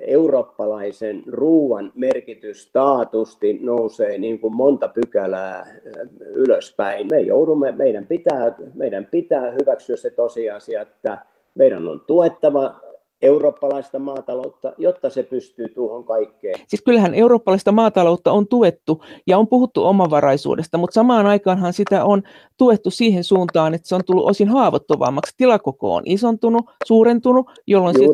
eurooppalaisen ruoan merkitys taatusti nousee niin kuin monta pykälää ylöspäin. Me joudumme, meidän pitää, meidän pitää hyväksyä se tosiasia, että meidän on tuettava eurooppalaista maataloutta, jotta se pystyy tuohon kaikkeen. Siis kyllähän eurooppalaista maataloutta on tuettu ja on puhuttu omavaraisuudesta, mutta samaan aikaanhan sitä on tuettu siihen suuntaan, että se on tullut osin haavoittuvammaksi. Tilakoko on isontunut, suurentunut, jolloin, se,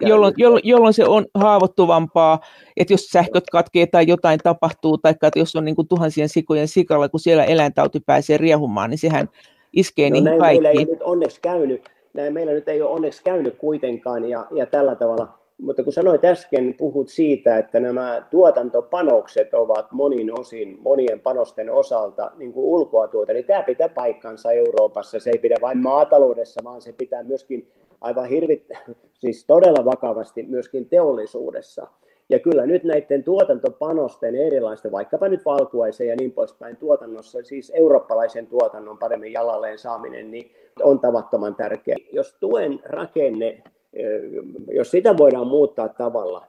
jolloin, jolloin, jolloin se on haavoittuvampaa, että jos sähköt katkee tai jotain tapahtuu, tai että jos on niin kuin tuhansien sikojen sikalla, kun siellä eläintauti pääsee riehumaan, niin sehän iskee no, niihin näin kaikkiin. Meillä ei nyt onneksi käynyt näin meillä nyt ei ole onneksi käynyt kuitenkaan ja, ja tällä tavalla. Mutta kun sanoit äsken, puhut siitä, että nämä tuotantopanokset ovat monin osin, monien panosten osalta niin kuin ulkoa tuota, niin tämä pitää paikkansa Euroopassa. Se ei pidä vain maataloudessa, vaan se pitää myöskin aivan hirvit, siis todella vakavasti myöskin teollisuudessa. Ja kyllä nyt näiden tuotantopanosten erilaisten, vaikkapa nyt valkuaisen ja niin poispäin tuotannossa, siis eurooppalaisen tuotannon paremmin jalalleen saaminen, niin on tavattoman tärkeä. Jos tuen rakenne, jos sitä voidaan muuttaa tavalla,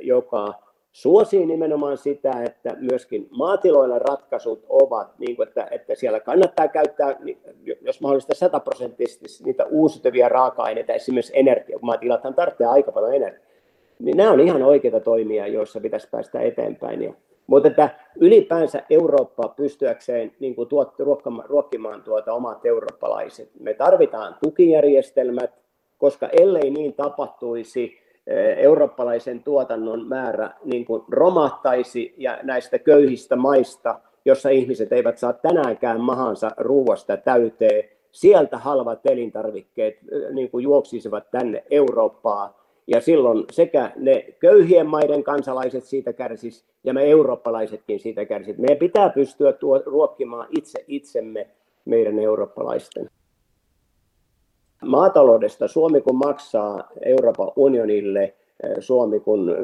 joka suosii nimenomaan sitä, että myöskin maatiloilla ratkaisut ovat, niin kuin, että, että siellä kannattaa käyttää, jos mahdollista sataprosenttisesti niitä uusiutuvia raaka-aineita, esimerkiksi energia, kun maatilathan tarvitsee aika paljon energiaa, niin nämä on ihan oikeita toimia, joissa pitäisi päästä eteenpäin. Ja, mutta että ylipäänsä Eurooppa pystyäkseen niin kuin tuot, ruokkimaan, ruokkimaan tuota omat eurooppalaiset, me tarvitaan tukijärjestelmät, koska ellei niin tapahtuisi, eh, eurooppalaisen tuotannon määrä niin kuin romahtaisi ja näistä köyhistä maista, jossa ihmiset eivät saa tänäänkään mahansa ruuasta täyteen, sieltä halvat elintarvikkeet eh, niin kuin juoksisivat tänne Eurooppaan, ja silloin sekä ne köyhien maiden kansalaiset siitä kärsis ja me eurooppalaisetkin siitä kärsit. Meidän pitää pystyä tuo, ruokkimaan itse itsemme meidän eurooppalaisten. Maataloudesta Suomi kun maksaa Euroopan unionille, eh, Suomi kun eh,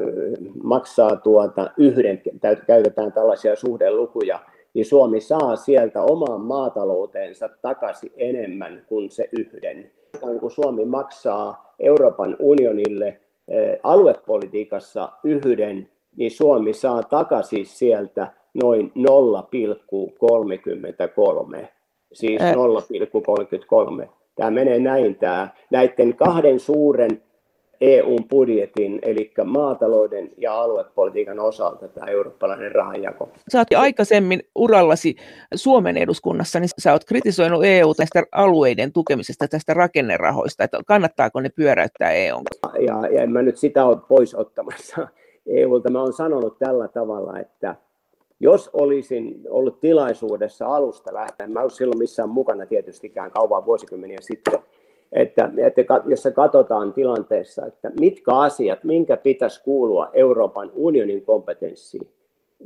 maksaa tuota yhden, käytetään tällaisia suhdelukuja, niin Suomi saa sieltä omaan maatalouteensa takaisin enemmän kuin se yhden. Kun Suomi maksaa Euroopan unionille eh, aluepolitiikassa yhden, niin Suomi saa takaisin sieltä noin 0,33. Siis 0,33. Tämä menee näin tämä. Näiden kahden suuren EUn budjetin, eli maatalouden ja aluepolitiikan osalta tämä eurooppalainen rahanjako. Sä oot aikaisemmin urallasi Suomen eduskunnassa, niin sä oot kritisoinut EU tästä alueiden tukemisesta, tästä rakennerahoista, että kannattaako ne pyöräyttää EUn? Ja, ja en mä nyt sitä ole pois ottamassa EUlta. Mä oon sanonut tällä tavalla, että jos olisin ollut tilaisuudessa alusta lähtien, mä en silloin missään mukana tietystikään kauan vuosikymmeniä sitten, että, että jos katsotaan tilanteessa, että mitkä asiat, minkä pitäisi kuulua Euroopan unionin kompetenssiin,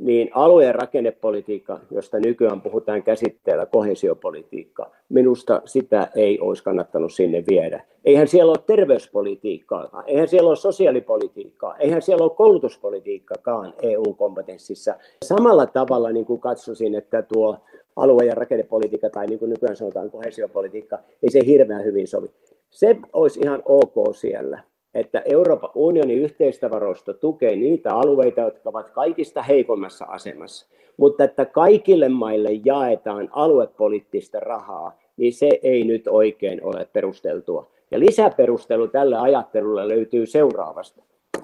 niin alue- ja rakennepolitiikka, josta nykyään puhutaan käsitteellä kohesiopolitiikka, minusta sitä ei olisi kannattanut sinne viedä. Eihän siellä ole terveyspolitiikkaa, eihän siellä ole sosiaalipolitiikkaa, eihän siellä ole koulutuspolitiikkaakaan EU-kompetenssissa. Samalla tavalla niin kuin katsoisin, että tuo alue- ja rakennepolitiikka, tai niin kuin nykyään sanotaan kohesiopolitiikka, ei se hirveän hyvin sovi. Se olisi ihan ok siellä. että Euroopan unionin yhteistavarasto tukee niitä alueita, jotka ovat kaikista heikommassa asemassa, mutta että kaikille maille jaetaan aluepoliittista rahaa, niin se ei nyt oikein ole perusteltua. Ja lisäperustelu tälle ajattelulle löytyy seuraavasta.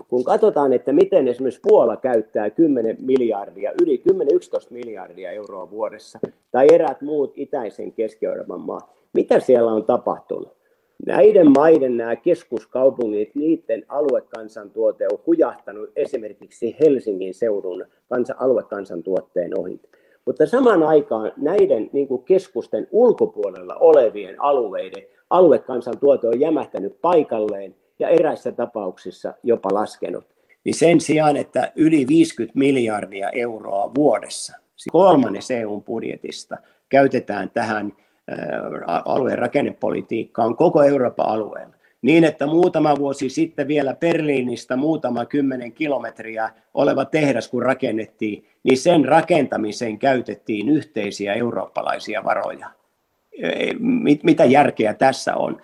Kun katsotaan, että miten esimerkiksi Puola käyttää 10 miljardia, yli 10-11 miljardia euroa vuodessa, tai eräät muut itäisen Keski-Euroopan maat, mitä siellä on tapahtunut? Näiden maiden nämä keskuskaupungit, niiden aluekansantuote on hujahtanut esimerkiksi Helsingin seudun kansa, aluekansantuotteen ohi. Mutta samaan aikaan näiden niin kuin keskusten ulkopuolella olevien alueiden aluekansantuote on jämähtänyt paikalleen ja eräissä tapauksissa jopa laskenut. Niin sen sijaan, että yli 50 miljardia euroa vuodessa, siis kolmannes EUn budjetista, käytetään tähän alueen rakennepolitiikkaan koko Euroopan alueella. Niin, että muutama vuosi sitten vielä Berliinistä muutama kymmenen kilometriä oleva tehdas, kun rakennettiin, niin sen rakentamiseen käytettiin yhteisiä eurooppalaisia varoja. Mitä järkeä tässä on?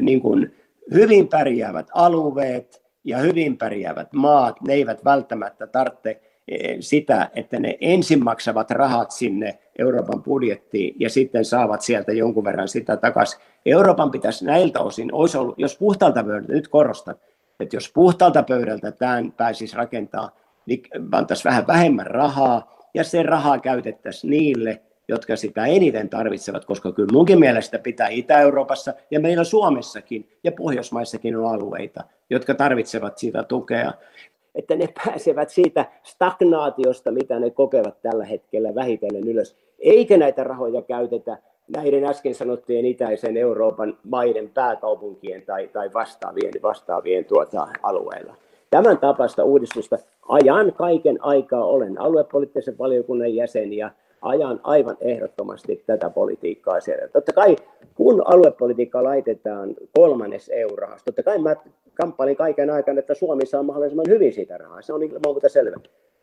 Niin kuin hyvin pärjäävät alueet ja hyvin pärjäävät maat, ne eivät välttämättä tarvitse Eh, sitä, että ne ensin maksavat rahat sinne Euroopan budjettiin ja sitten saavat sieltä jonkun verran sitä takaisin. Euroopan pitäisi näiltä osin, olisi ollut, jos puhtaalta pöydältä, nyt korostan, että jos puhtaalta pöydältä tämän pääsisi rakentaa, niin antaisi vähän vähemmän rahaa ja se rahaa käytettäisiin niille, jotka sitä eniten tarvitsevat, koska kyllä munkin mielestä pitää Itä-Euroopassa ja meillä Suomessakin ja Pohjoismaissakin on alueita, jotka tarvitsevat sitä tukea että ne pääsevät siitä stagnaatiosta, mitä ne kokevat tällä hetkellä vähitellen ylös, eikä näitä rahoja käytetä näiden äsken sanottujen itäisen Euroopan maiden pääkaupunkien tai, tai vastaavien, vastaavien tuota, alueilla. Tämän tapasta uudistusta ajan kaiken aikaa olen aluepoliittisen valiokunnan jäsen ja ajan aivan ehdottomasti tätä politiikkaa siellä. Totta kai kun aluepolitiikka laitetaan kolmannes euroa, totta kai mä kamppailin kaiken aikana, että Suomi saa mahdollisimman hyvin siitä rahaa. Se on ilman muuta selvä.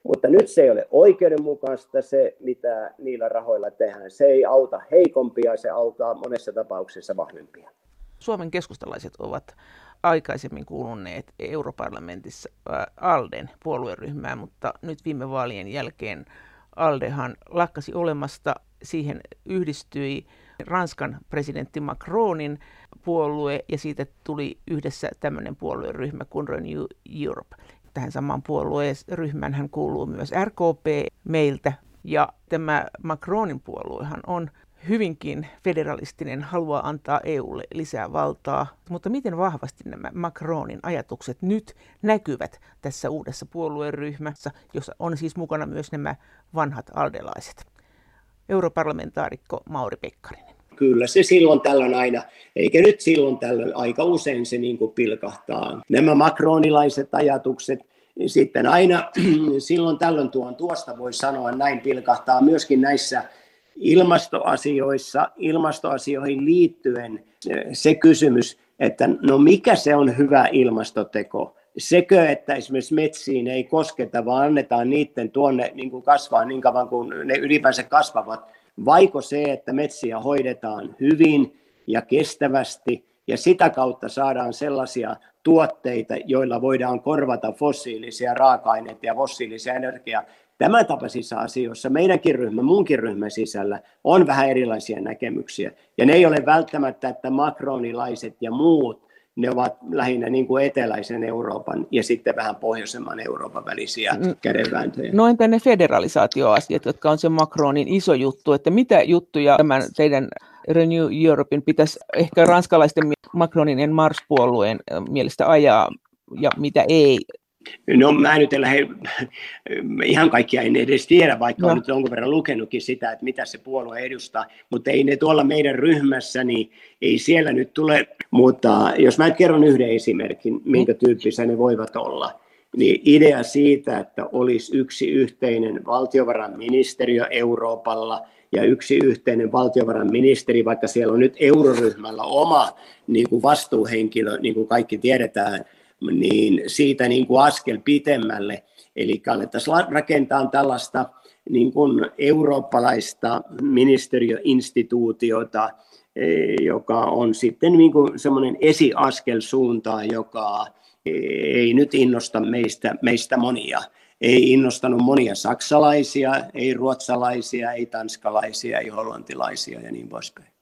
Mutta nyt se ei ole oikeudenmukaista se, mitä niillä rahoilla tehdään. Se ei auta heikompia, se auttaa monessa tapauksessa vahvempia. Suomen keskustalaiset ovat aikaisemmin kuuluneet europarlamentissa ALDEn puolueryhmään, mutta nyt viime vaalien jälkeen ALDEhan lakkasi olemasta. Siihen yhdistyi Ranskan presidentti Macronin puolue ja siitä tuli yhdessä tämmöinen puolueryhmä kuin Renew Europe. Tähän samaan puolueryhmään hän kuuluu myös RKP meiltä ja tämä Macronin puoluehan on hyvinkin federalistinen, haluaa antaa EUlle lisää valtaa, mutta miten vahvasti nämä Macronin ajatukset nyt näkyvät tässä uudessa puolueryhmässä, jossa on siis mukana myös nämä vanhat aldelaiset? Europarlamentaarikko Mauri Pekkarinen. Kyllä se silloin tällöin aina, eikä nyt silloin tällöin, aika usein se niin kuin pilkahtaa. Nämä makronilaiset ajatukset, sitten aina silloin tällöin tuon tuosta voi sanoa näin pilkahtaa myöskin näissä ilmastoasioissa, ilmastoasioihin liittyen se kysymys, että no mikä se on hyvä ilmastoteko? Sekö, että esimerkiksi metsiin ei kosketa, vaan annetaan niiden tuonne niin kuin kasvaa niin kauan kuin ne ylipäänsä kasvavat, vaiko se, että metsiä hoidetaan hyvin ja kestävästi ja sitä kautta saadaan sellaisia tuotteita, joilla voidaan korvata fossiilisia raaka-aineita ja fossiilisia energiaa. Tämän tapaisissa asioissa meidänkin ryhmä, munkin ryhmän sisällä on vähän erilaisia näkemyksiä. Ja ne ei ole välttämättä, että makronilaiset ja muut, ne ovat lähinnä niin kuin eteläisen Euroopan ja sitten vähän pohjoisemman Euroopan välisiä mm. kädenvääntöjä. No entä ne federalisaatioasiat, jotka on se Macronin iso juttu, että mitä juttuja tämän teidän Renew Europein pitäisi ehkä ranskalaisten Macronin ja Mars-puolueen mielestä ajaa ja mitä ei No mä nyt en lähde, ihan kaikkia en edes tiedä, vaikka no. olen nyt jonkun verran lukenutkin sitä, että mitä se puolue edustaa, mutta ei ne tuolla meidän ryhmässä, niin ei siellä nyt tule, mutta jos mä kerron yhden esimerkin, minkä tyyppisiä ne voivat olla, niin idea siitä, että olisi yksi yhteinen valtiovarainministeriö Euroopalla ja yksi yhteinen valtiovarainministeri, vaikka siellä on nyt euroryhmällä oma niin kuin vastuuhenkilö, niin kuin kaikki tiedetään, niin siitä niin kuin askel pitemmälle. Eli alettaisiin rakentaa tällaista niin kuin eurooppalaista ministeriöinstituutiota, e, joka on sitten niin kuin semmoinen esiaskel suuntaan, joka ei nyt innosta meistä, meistä monia. Ei innostanut monia saksalaisia, ei ruotsalaisia, ei tanskalaisia, ei hollantilaisia ja niin poispäin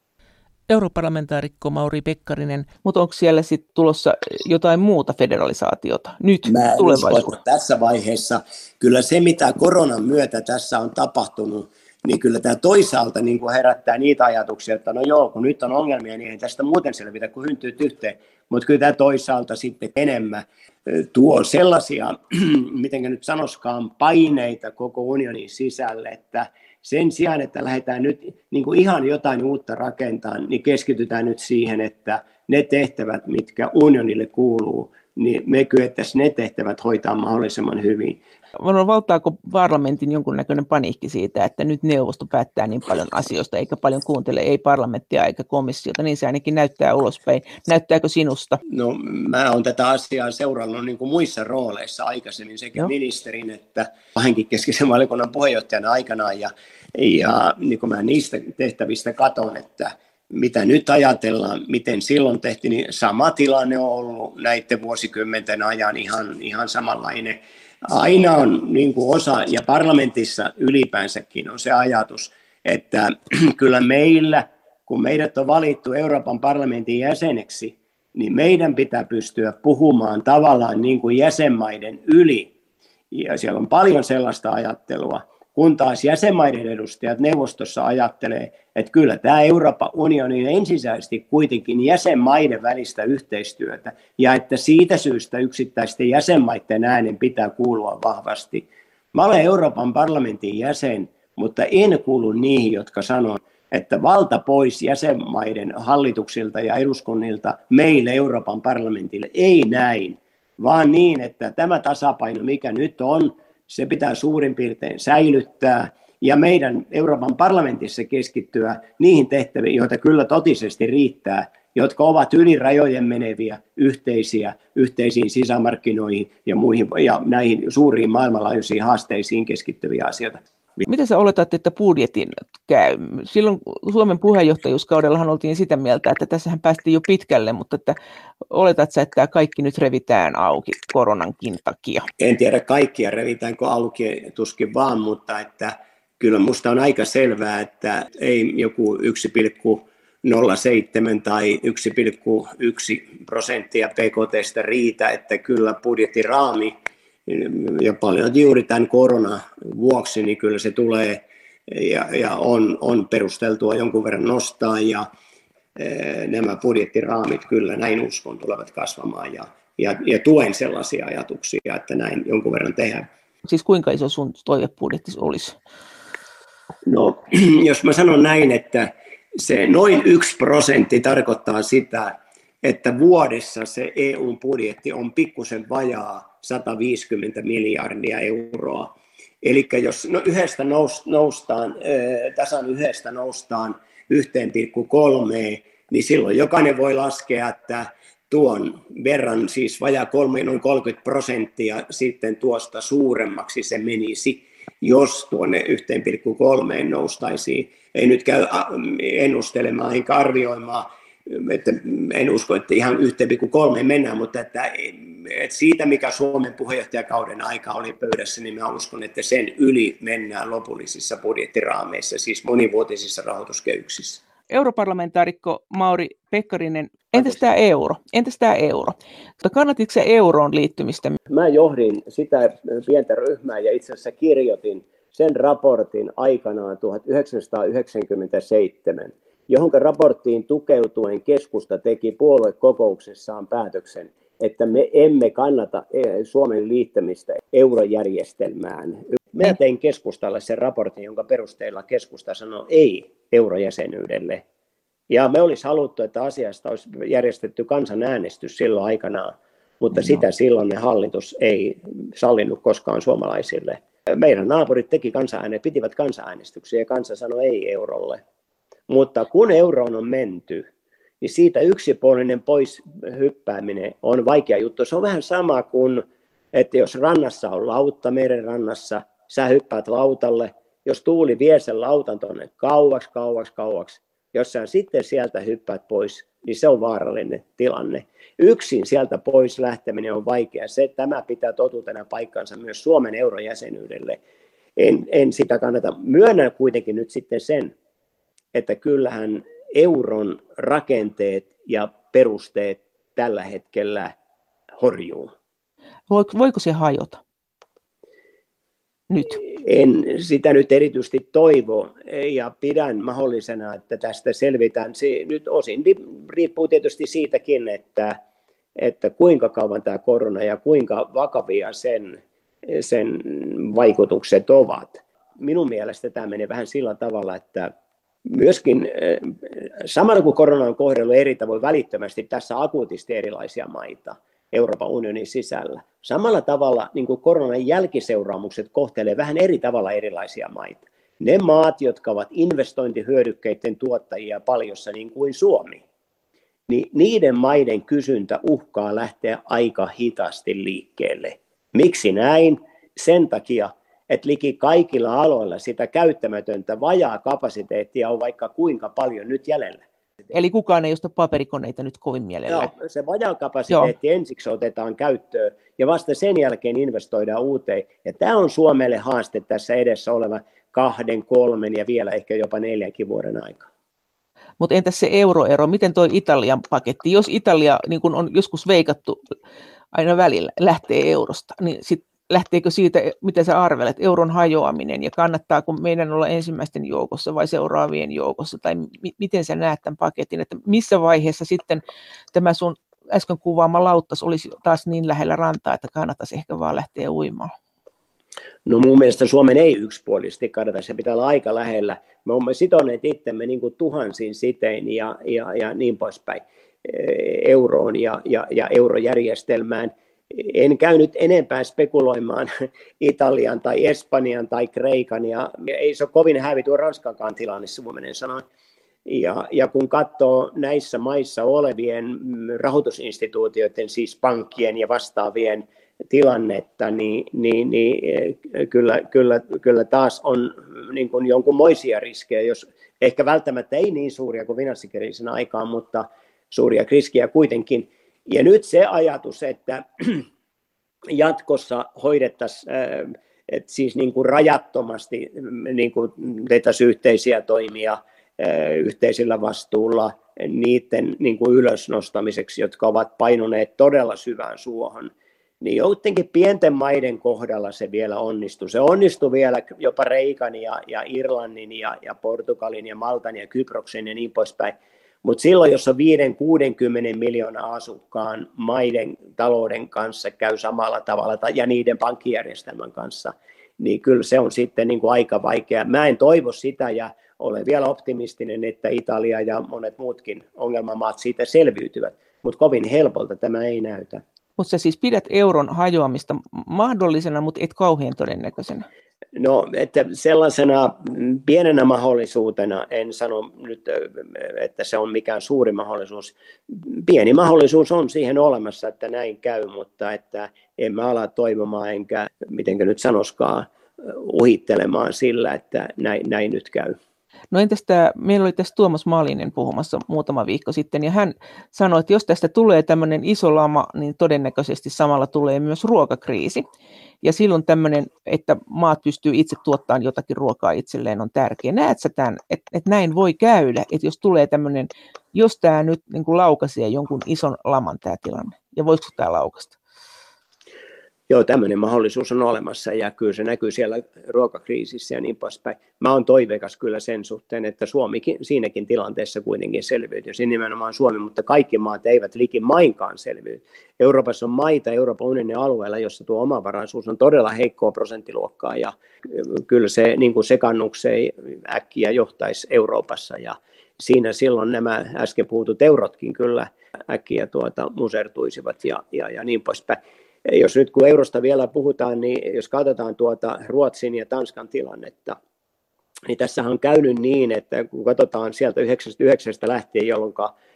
europarlamentaarikko Mauri Pekkarinen, mutta onko siellä sitten tulossa jotain muuta federalisaatiota nyt Mä tulevaisuudessa? tässä vaiheessa kyllä se, mitä koronan myötä tässä on tapahtunut, niin kyllä tämä toisaalta niin kuin herättää niitä ajatuksia, että no joo, kun nyt on ongelmia, niin ei tästä muuten selvitä kuin hyntyy yhteen. Mutta kyllä tämä toisaalta sitten enemmän tuo sellaisia, miten nyt sanoskaan, paineita koko unionin sisälle, että sen sijaan, että lähdetään nyt niin kuin ihan jotain uutta rakentamaan, niin keskitytään nyt siihen, että ne tehtävät, mitkä unionille kuuluu, niin me kyettäisiin ne tehtävät hoitaa mahdollisimman hyvin. Valtaako parlamentin jonkunnäköinen paniikki siitä, että nyt neuvosto päättää niin paljon asioista, eikä paljon kuuntele, ei parlamenttia eikä komissiota, niin se ainakin näyttää ulospäin. Näyttääkö sinusta? No mä oon tätä asiaa seurannut niin kuin muissa rooleissa aikaisemmin, sekä Joo. ministerin että kahdenkin keskeisen valiokunnan puheenjohtajana aikanaan, ja, ja niin kuin mä niistä tehtävistä katon, että mitä nyt ajatellaan, miten silloin tehtiin, niin sama tilanne on ollut näiden vuosikymmenten ajan ihan, ihan samanlainen. Aina on niin kuin osa, ja parlamentissa ylipäänsäkin on se ajatus, että kyllä meillä, kun meidät on valittu Euroopan parlamentin jäseneksi, niin meidän pitää pystyä puhumaan tavallaan niin kuin jäsenmaiden yli. Ja siellä on paljon sellaista ajattelua, kun taas jäsenmaiden edustajat neuvostossa ajattelee, että kyllä tämä Euroopan unioni on ensisijaisesti kuitenkin jäsenmaiden välistä yhteistyötä, ja että siitä syystä yksittäisten jäsenmaiden äänen pitää kuulua vahvasti. Mä olen Euroopan parlamentin jäsen, mutta en kuulu niihin, jotka sanoo, että valta pois jäsenmaiden hallituksilta ja eduskunnilta meille Euroopan parlamentille. Ei näin, vaan niin, että tämä tasapaino, mikä nyt on, se pitää suurin piirtein säilyttää ja meidän Euroopan parlamentissa keskittyä niihin tehtäviin, joita kyllä totisesti riittää, jotka ovat yli rajojen meneviä, yhteisiä, yhteisiin sisämarkkinoihin ja muihin ja näihin suuriin maailmanlaajuisiin haasteisiin keskittyviä asioita. Miten sä oletat, että budjetin käy? Silloin Suomen puheenjohtajuuskaudellahan oltiin sitä mieltä, että tässähän päästiin jo pitkälle, mutta että oletat sä, että kaikki nyt revitään auki koronankin takia? En tiedä kaikkia revitäänkö auki, tuskin vaan, mutta että kyllä musta on aika selvää, että ei joku 1,07 tai 1,1 prosenttia PKTstä riitä, että kyllä budjettiraami ja paljon juuri tämän korona vuoksi, niin kyllä se tulee ja, ja on, on perusteltua jonkun verran nostaa ja e, nämä budjettiraamit kyllä näin uskon tulevat kasvamaan ja, ja, ja tuen sellaisia ajatuksia, että näin jonkun verran tehdään. Siis kuinka iso sun toivebudjetti olisi? No, jos mä sanon näin, että se noin yksi prosentti tarkoittaa sitä, että vuodessa se EU-budjetti on pikkusen vajaa 150 miljardia euroa. Eli jos no yhdestä nous, noustaan, tasan yhdestä noustaan 1,3, niin silloin jokainen voi laskea, että tuon verran, siis vajaa kolme, noin 30 prosenttia sitten tuosta suuremmaksi se menisi, jos tuonne 1,3 noustaisiin. Ei nyt käy ennustelemaan enkä arvioimaan, että en usko, että ihan 1,3 mennään, mutta että, että siitä, mikä Suomen puheenjohtajakauden aika oli pöydässä, niin mä uskon, että sen yli mennään lopullisissa budjettiraameissa, siis monivuotisissa rahoituskehyksissä. Europarlamentaarikko Mauri Pekkarinen, entäs tämä euro? Entäs tämä euro? Kannatitko se euroon liittymistä? Mä johdin sitä pientä ryhmää ja itse asiassa kirjoitin sen raportin aikanaan 1997 johon raporttiin tukeutuen keskusta teki puoluekokouksessaan päätöksen, että me emme kannata e, Suomen liittämistä eurojärjestelmään. Mä tein keskustalle sen raportin, jonka perusteella keskusta sanoi ei eurojäsenyydelle. Ja me olisi haluttu, että asiasta olisi järjestetty kansanäänestys silloin aikanaan, mutta no. sitä silloin hallitus ei sallinut koskaan suomalaisille. Meidän naapurit teki kansanääne, pitivät kansanäänestyksiä ja kansa sanoi ei eurolle. Mutta kun euroon on menty, niin siitä yksipuolinen pois hyppääminen on vaikea juttu. Se on vähän sama kuin, että jos rannassa on lautta meren rannassa, sä hyppäät lautalle, jos tuuli vie sen lautan tuonne kauaksi, kauaksi, kauaksi, jos sä sitten sieltä hyppäät pois, niin se on vaarallinen tilanne. Yksin sieltä pois lähteminen on vaikea. Se, tämä pitää totuutena paikkansa myös Suomen eurojäsenyydelle. En, en sitä kannata. Myönnän kuitenkin nyt sitten sen, että kyllähän euron rakenteet ja perusteet tällä hetkellä horjuu. Voiko se hajota? Nyt. En sitä nyt erityisesti toivo ja pidän mahdollisena, että tästä selvitään. Se nyt osin riippuu tietysti siitäkin, että, että kuinka kauan tämä korona ja kuinka vakavia sen, sen vaikutukset ovat. Minun mielestä tämä menee vähän sillä tavalla, että myöskin eh, samalla kun korona on kohdellut eri tavoin välittömästi tässä akuutisti erilaisia maita Euroopan unionin sisällä, samalla tavalla niin kuin koronan jälkiseuraamukset kohtelee vähän eri tavalla erilaisia maita. Ne maat, jotka ovat investointihyödykkeiden tuottajia paljossa niin kuin Suomi, niin niiden maiden kysyntä uhkaa lähteä aika hitaasti liikkeelle. Miksi näin? Sen takia, että liki kaikilla aloilla sitä käyttämätöntä vajaa kapasiteettia on vaikka kuinka paljon nyt jäljellä. Eli kukaan ei osta paperikoneita nyt kovin mielellä. Joo, se vajaa kapasiteetti Joo. ensiksi otetaan käyttöön ja vasta sen jälkeen investoidaan uuteen. Ja tämä on Suomelle haaste tässä edessä oleva kahden, kolmen ja vielä ehkä jopa neljänkin vuoden aikaa. Mutta entäs se euroero, miten tuo Italian paketti, jos Italia, niin kuin on joskus veikattu aina välillä, lähtee eurosta, niin sit lähteekö siitä, mitä sä arvelet, euron hajoaminen ja kannattaako meidän olla ensimmäisten joukossa vai seuraavien joukossa tai mi- miten sä näet tämän paketin, että missä vaiheessa sitten tämä sun äsken kuvaama lauttas olisi taas niin lähellä rantaa, että kannattaisi ehkä vaan lähteä uimaan? No mun mielestä Suomen ei yksipuolisesti kannata, se pitää olla aika lähellä. Me olemme sitoneet itsemme niin kuin tuhansiin sitein ja, ja, ja niin poispäin euroon ja, ja, ja eurojärjestelmään – en käynyt enempää spekuloimaan Italian tai Espanjan tai Kreikan, ja ei se ole kovin hävi tuo Ranskankaan tilanne, suomenen sanoen. Ja, ja kun katsoo näissä maissa olevien rahoitusinstituutioiden, siis pankkien ja vastaavien tilannetta, niin, niin, niin kyllä, kyllä, kyllä taas on niin kuin jonkunmoisia riskejä, jos ehkä välttämättä ei niin suuria kuin finanssikriisin aikaan, mutta suuria riskejä kuitenkin. Ja nyt se ajatus, että jatkossa hoidettaisiin että siis niin kuin rajattomasti niin kuin yhteisiä toimia yhteisillä vastuulla niiden niin kuin ylösnostamiseksi, jotka ovat painuneet todella syvään suohon, niin jotenkin pienten maiden kohdalla se vielä onnistui. Se onnistui vielä jopa Reikan ja, ja Irlannin ja, ja Portugalin ja Maltan ja Kyproksen ja niin poispäin. Mutta silloin, jos on 5-60 miljoonaa asukkaan maiden talouden kanssa käy samalla tavalla ja niiden pankkijärjestelmän kanssa, niin kyllä se on sitten niin kuin aika vaikea. Mä en toivo sitä ja olen vielä optimistinen, että Italia ja monet muutkin ongelmamaat siitä selviytyvät, mutta kovin helpolta tämä ei näytä. Mutta sä siis pidät euron hajoamista mahdollisena, mutta et kauhean todennäköisenä. No, että sellaisena pienenä mahdollisuutena, en sano nyt, että se on mikään suuri mahdollisuus. Pieni mahdollisuus on siihen olemassa, että näin käy, mutta että en mä ala toivomaan enkä, miten nyt sanoskaan, uhittelemaan sillä, että näin, näin nyt käy. No entäs tämä, meillä oli tässä Tuomas Malinen puhumassa muutama viikko sitten, ja hän sanoi, että jos tästä tulee tämmöinen iso lama, niin todennäköisesti samalla tulee myös ruokakriisi. Ja silloin tämmöinen, että maat pystyy itse tuottamaan jotakin ruokaa itselleen on tärkeä. Näet sä tämän, että, että näin voi käydä, että jos tulee tämmöinen, jos tämä nyt niin laukaisee jonkun ison laman tämä tilanne, ja voisiko tämä laukasta? Joo, tämmöinen mahdollisuus on olemassa ja kyllä se näkyy siellä ruokakriisissä ja niin poispäin. Mä oon toiveikas kyllä sen suhteen, että Suomikin siinäkin tilanteessa kuitenkin selviytyy. nimenomaan Suomi, mutta kaikki maat eivät likimainkaan selviydy. Euroopassa on maita Euroopan unionin alueella, jossa tuo omavaraisuus on todella heikkoa prosenttiluokkaa ja kyllä se niin kuin sekannukseen äkkiä johtaisi Euroopassa ja siinä silloin nämä äsken puhutut eurotkin kyllä äkkiä tuota musertuisivat ja, ja, ja niin poispäin jos nyt kun eurosta vielä puhutaan, niin jos katsotaan tuota Ruotsin ja Tanskan tilannetta, niin tässä on käynyt niin, että kun katsotaan sieltä 99 lähtien, jolloin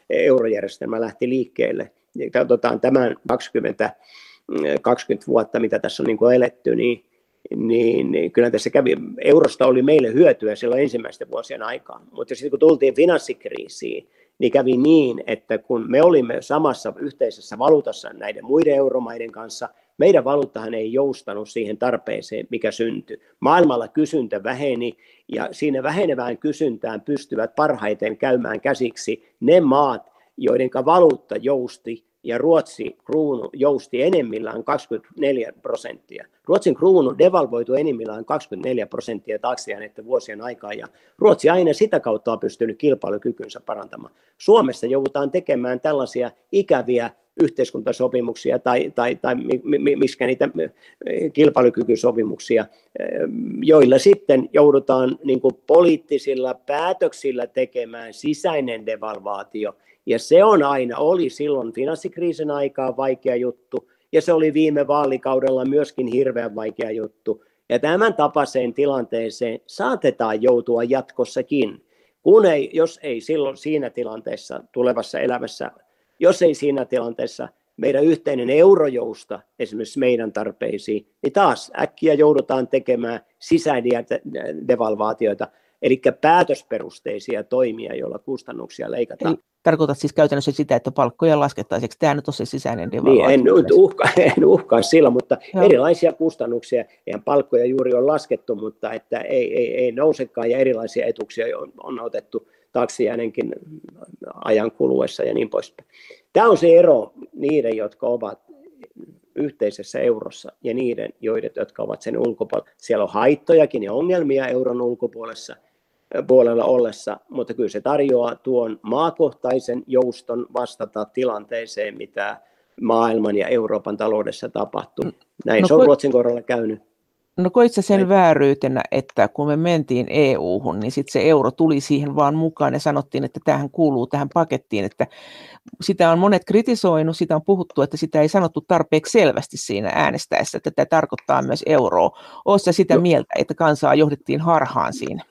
eurojärjestelmä lähti liikkeelle, niin katsotaan tämän 20, 20 vuotta, mitä tässä on niin kuin eletty, niin niin, niin kyllä tässä kävi, eurosta oli meille hyötyä silloin ensimmäisten vuosien aikaa, mutta sitten kun tultiin finanssikriisiin, niin kävi niin, että kun me olimme samassa yhteisessä valuutassa näiden muiden euromaiden kanssa, meidän valuuttahan ei joustanut siihen tarpeeseen, mikä syntyi. Maailmalla kysyntä väheni ja siinä vähenevään kysyntään pystyvät parhaiten käymään käsiksi ne maat, joiden valuutta jousti ja Ruotsi kruunu jousti enemmillään 24 prosenttia. Ruotsin kruunu devalvoitu enimmillään 24 prosenttia taakse että vuosien aikaa, ja Ruotsi aina sitä kautta on pystynyt kilpailukykynsä parantamaan. Suomessa joudutaan tekemään tällaisia ikäviä yhteiskuntasopimuksia tai, tai, tai miskä niitä kilpailukykysopimuksia, joilla sitten joudutaan niin poliittisilla päätöksillä tekemään sisäinen devalvaatio – ja se on aina, oli silloin finanssikriisin aikaa vaikea juttu, ja se oli viime vaalikaudella myöskin hirveän vaikea juttu. Ja tämän tapaiseen tilanteeseen saatetaan joutua jatkossakin, kun ei, jos ei silloin siinä tilanteessa tulevassa elämässä, jos ei siinä tilanteessa meidän yhteinen eurojousta esimerkiksi meidän tarpeisiin, niin taas äkkiä joudutaan tekemään sisäisiä devalvaatioita, eli päätösperusteisia toimia, joilla kustannuksia leikataan. Tarkoitat siis käytännössä sitä, että palkkoja laskettaisiin. Tämä nyt on se sisäinen devalvaatio? Niin, en, uhka, en uhkaa sillä, mutta Joo. erilaisia kustannuksia. Eihän palkkoja juuri on laskettu, mutta että ei, ei, ei nousekaan ja erilaisia etuksia on, on otettu taksijäänenkin ajan kuluessa ja niin poispäin. Tämä on se ero niiden, jotka ovat yhteisessä eurossa ja niiden, joiden, jotka ovat sen ulkopuolella. Siellä on haittojakin ja ongelmia euron ulkopuolessa – puolella ollessa, mutta kyllä se tarjoaa tuon maakohtaisen jouston vastata tilanteeseen, mitä maailman ja Euroopan taloudessa tapahtuu. Mm. Näin no, se on Ruotsin kohdalla käynyt. No koit sä sen vääryytenä, että kun me mentiin EU-hun, niin sitten se euro tuli siihen vaan mukaan ja sanottiin, että tähän kuuluu tähän pakettiin, että sitä on monet kritisoinut, sitä on puhuttu, että sitä ei sanottu tarpeeksi selvästi siinä äänestäessä, että tämä tarkoittaa myös euroa. Oletko sitä no. mieltä, että kansaa johdettiin harhaan siinä?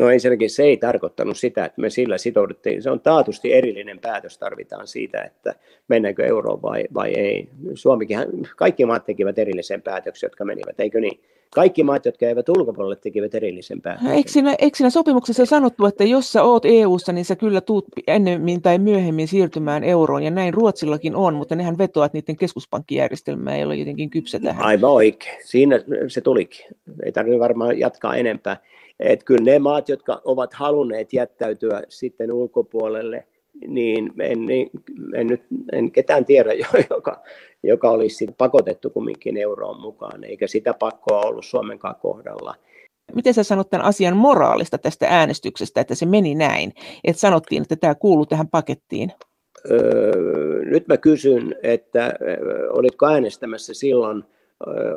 No ensinnäkin se ei tarkoittanut sitä, että me sillä sitouduttiin. Se on taatusti erillinen päätös tarvitaan siitä, että mennäänkö euroon vai, vai ei. Suomikin, kaikki maat tekivät erillisen päätöksen, jotka menivät, eikö niin? Kaikki maat, jotka eivät ulkopuolelle, tekivät erillisen päätöksen. Eikö siinä, eikö siinä sopimuksessa sanottu, että jos sä oot EU-ssa, niin sä kyllä tuut ennemmin tai myöhemmin siirtymään euroon, ja näin Ruotsillakin on, mutta nehän vetoavat, että niiden keskuspankkijärjestelmä ei ole jotenkin kypsä tähän. Aivan oikein. Siinä se tulikin. Ei tarvitse varmaan jatkaa enempää. Että kyllä ne maat, jotka ovat halunneet jättäytyä sitten ulkopuolelle, niin en, niin, en, nyt, en ketään tiedä, joka, joka olisi pakotettu kumminkin euroon mukaan, eikä sitä pakkoa ollut Suomenkaan kohdalla. Miten sä sanot tämän asian moraalista tästä äänestyksestä, että se meni näin, että sanottiin, että tämä kuuluu tähän pakettiin? Öö, nyt mä kysyn, että olitko äänestämässä silloin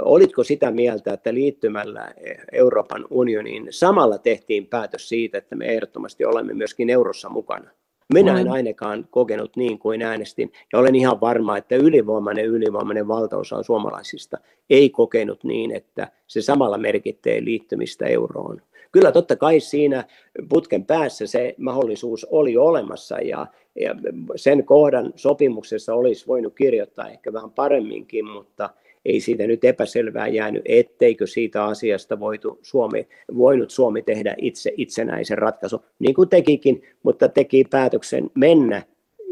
Olitko sitä mieltä, että liittymällä Euroopan unioniin samalla tehtiin päätös siitä, että me ehdottomasti olemme myöskin eurossa mukana? Minä en ainakaan kokenut niin kuin äänestin, ja olen ihan varma, että ylivoimainen ylivoimainen valtaosa suomalaisista ei kokenut niin, että se samalla merkittee liittymistä euroon. Kyllä totta kai siinä putken päässä se mahdollisuus oli olemassa, ja, ja sen kohdan sopimuksessa olisi voinut kirjoittaa ehkä vähän paremminkin, mutta – ei siitä nyt epäselvää jäänyt, etteikö siitä asiasta voitu Suomi, voinut Suomi tehdä itse itsenäisen ratkaisun, niin kuin tekikin, mutta teki päätöksen mennä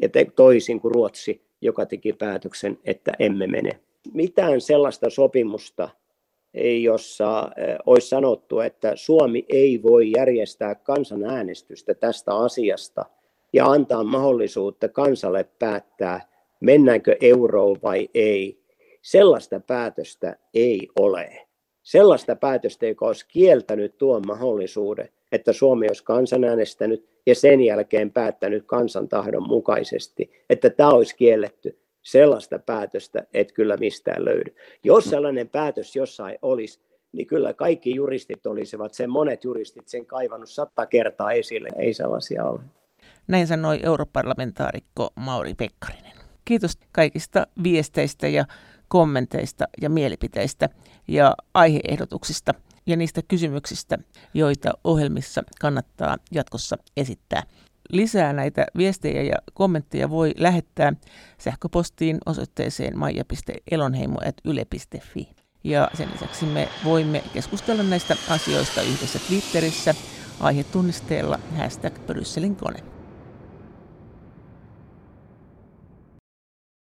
ja te, toisin kuin Ruotsi, joka teki päätöksen, että emme mene. Mitään sellaista sopimusta, jossa olisi sanottu, että Suomi ei voi järjestää kansanäänestystä tästä asiasta ja antaa mahdollisuutta kansalle päättää, mennäänkö euroon vai ei, Sellaista päätöstä ei ole. Sellaista päätöstä, joka olisi kieltänyt tuon mahdollisuuden, että Suomi olisi kansanäänestänyt ja sen jälkeen päättänyt kansan tahdon mukaisesti, että tämä olisi kielletty. Sellaista päätöstä et kyllä mistään löydy. Jos sellainen päätös jossain olisi, niin kyllä kaikki juristit olisivat, sen monet juristit sen kaivannut sata kertaa esille. Ei sellaisia ole. Näin sanoi europarlamentaarikko Mauri Pekkarinen. Kiitos kaikista viesteistä ja kommenteista ja mielipiteistä ja aiheehdotuksista ja niistä kysymyksistä, joita ohjelmissa kannattaa jatkossa esittää. Lisää näitä viestejä ja kommentteja voi lähettää sähköpostiin osoitteeseen maija.elonheimo.yle.fi. Ja sen lisäksi me voimme keskustella näistä asioista yhdessä Twitterissä aihetunnisteella hashtag Brysselin kone.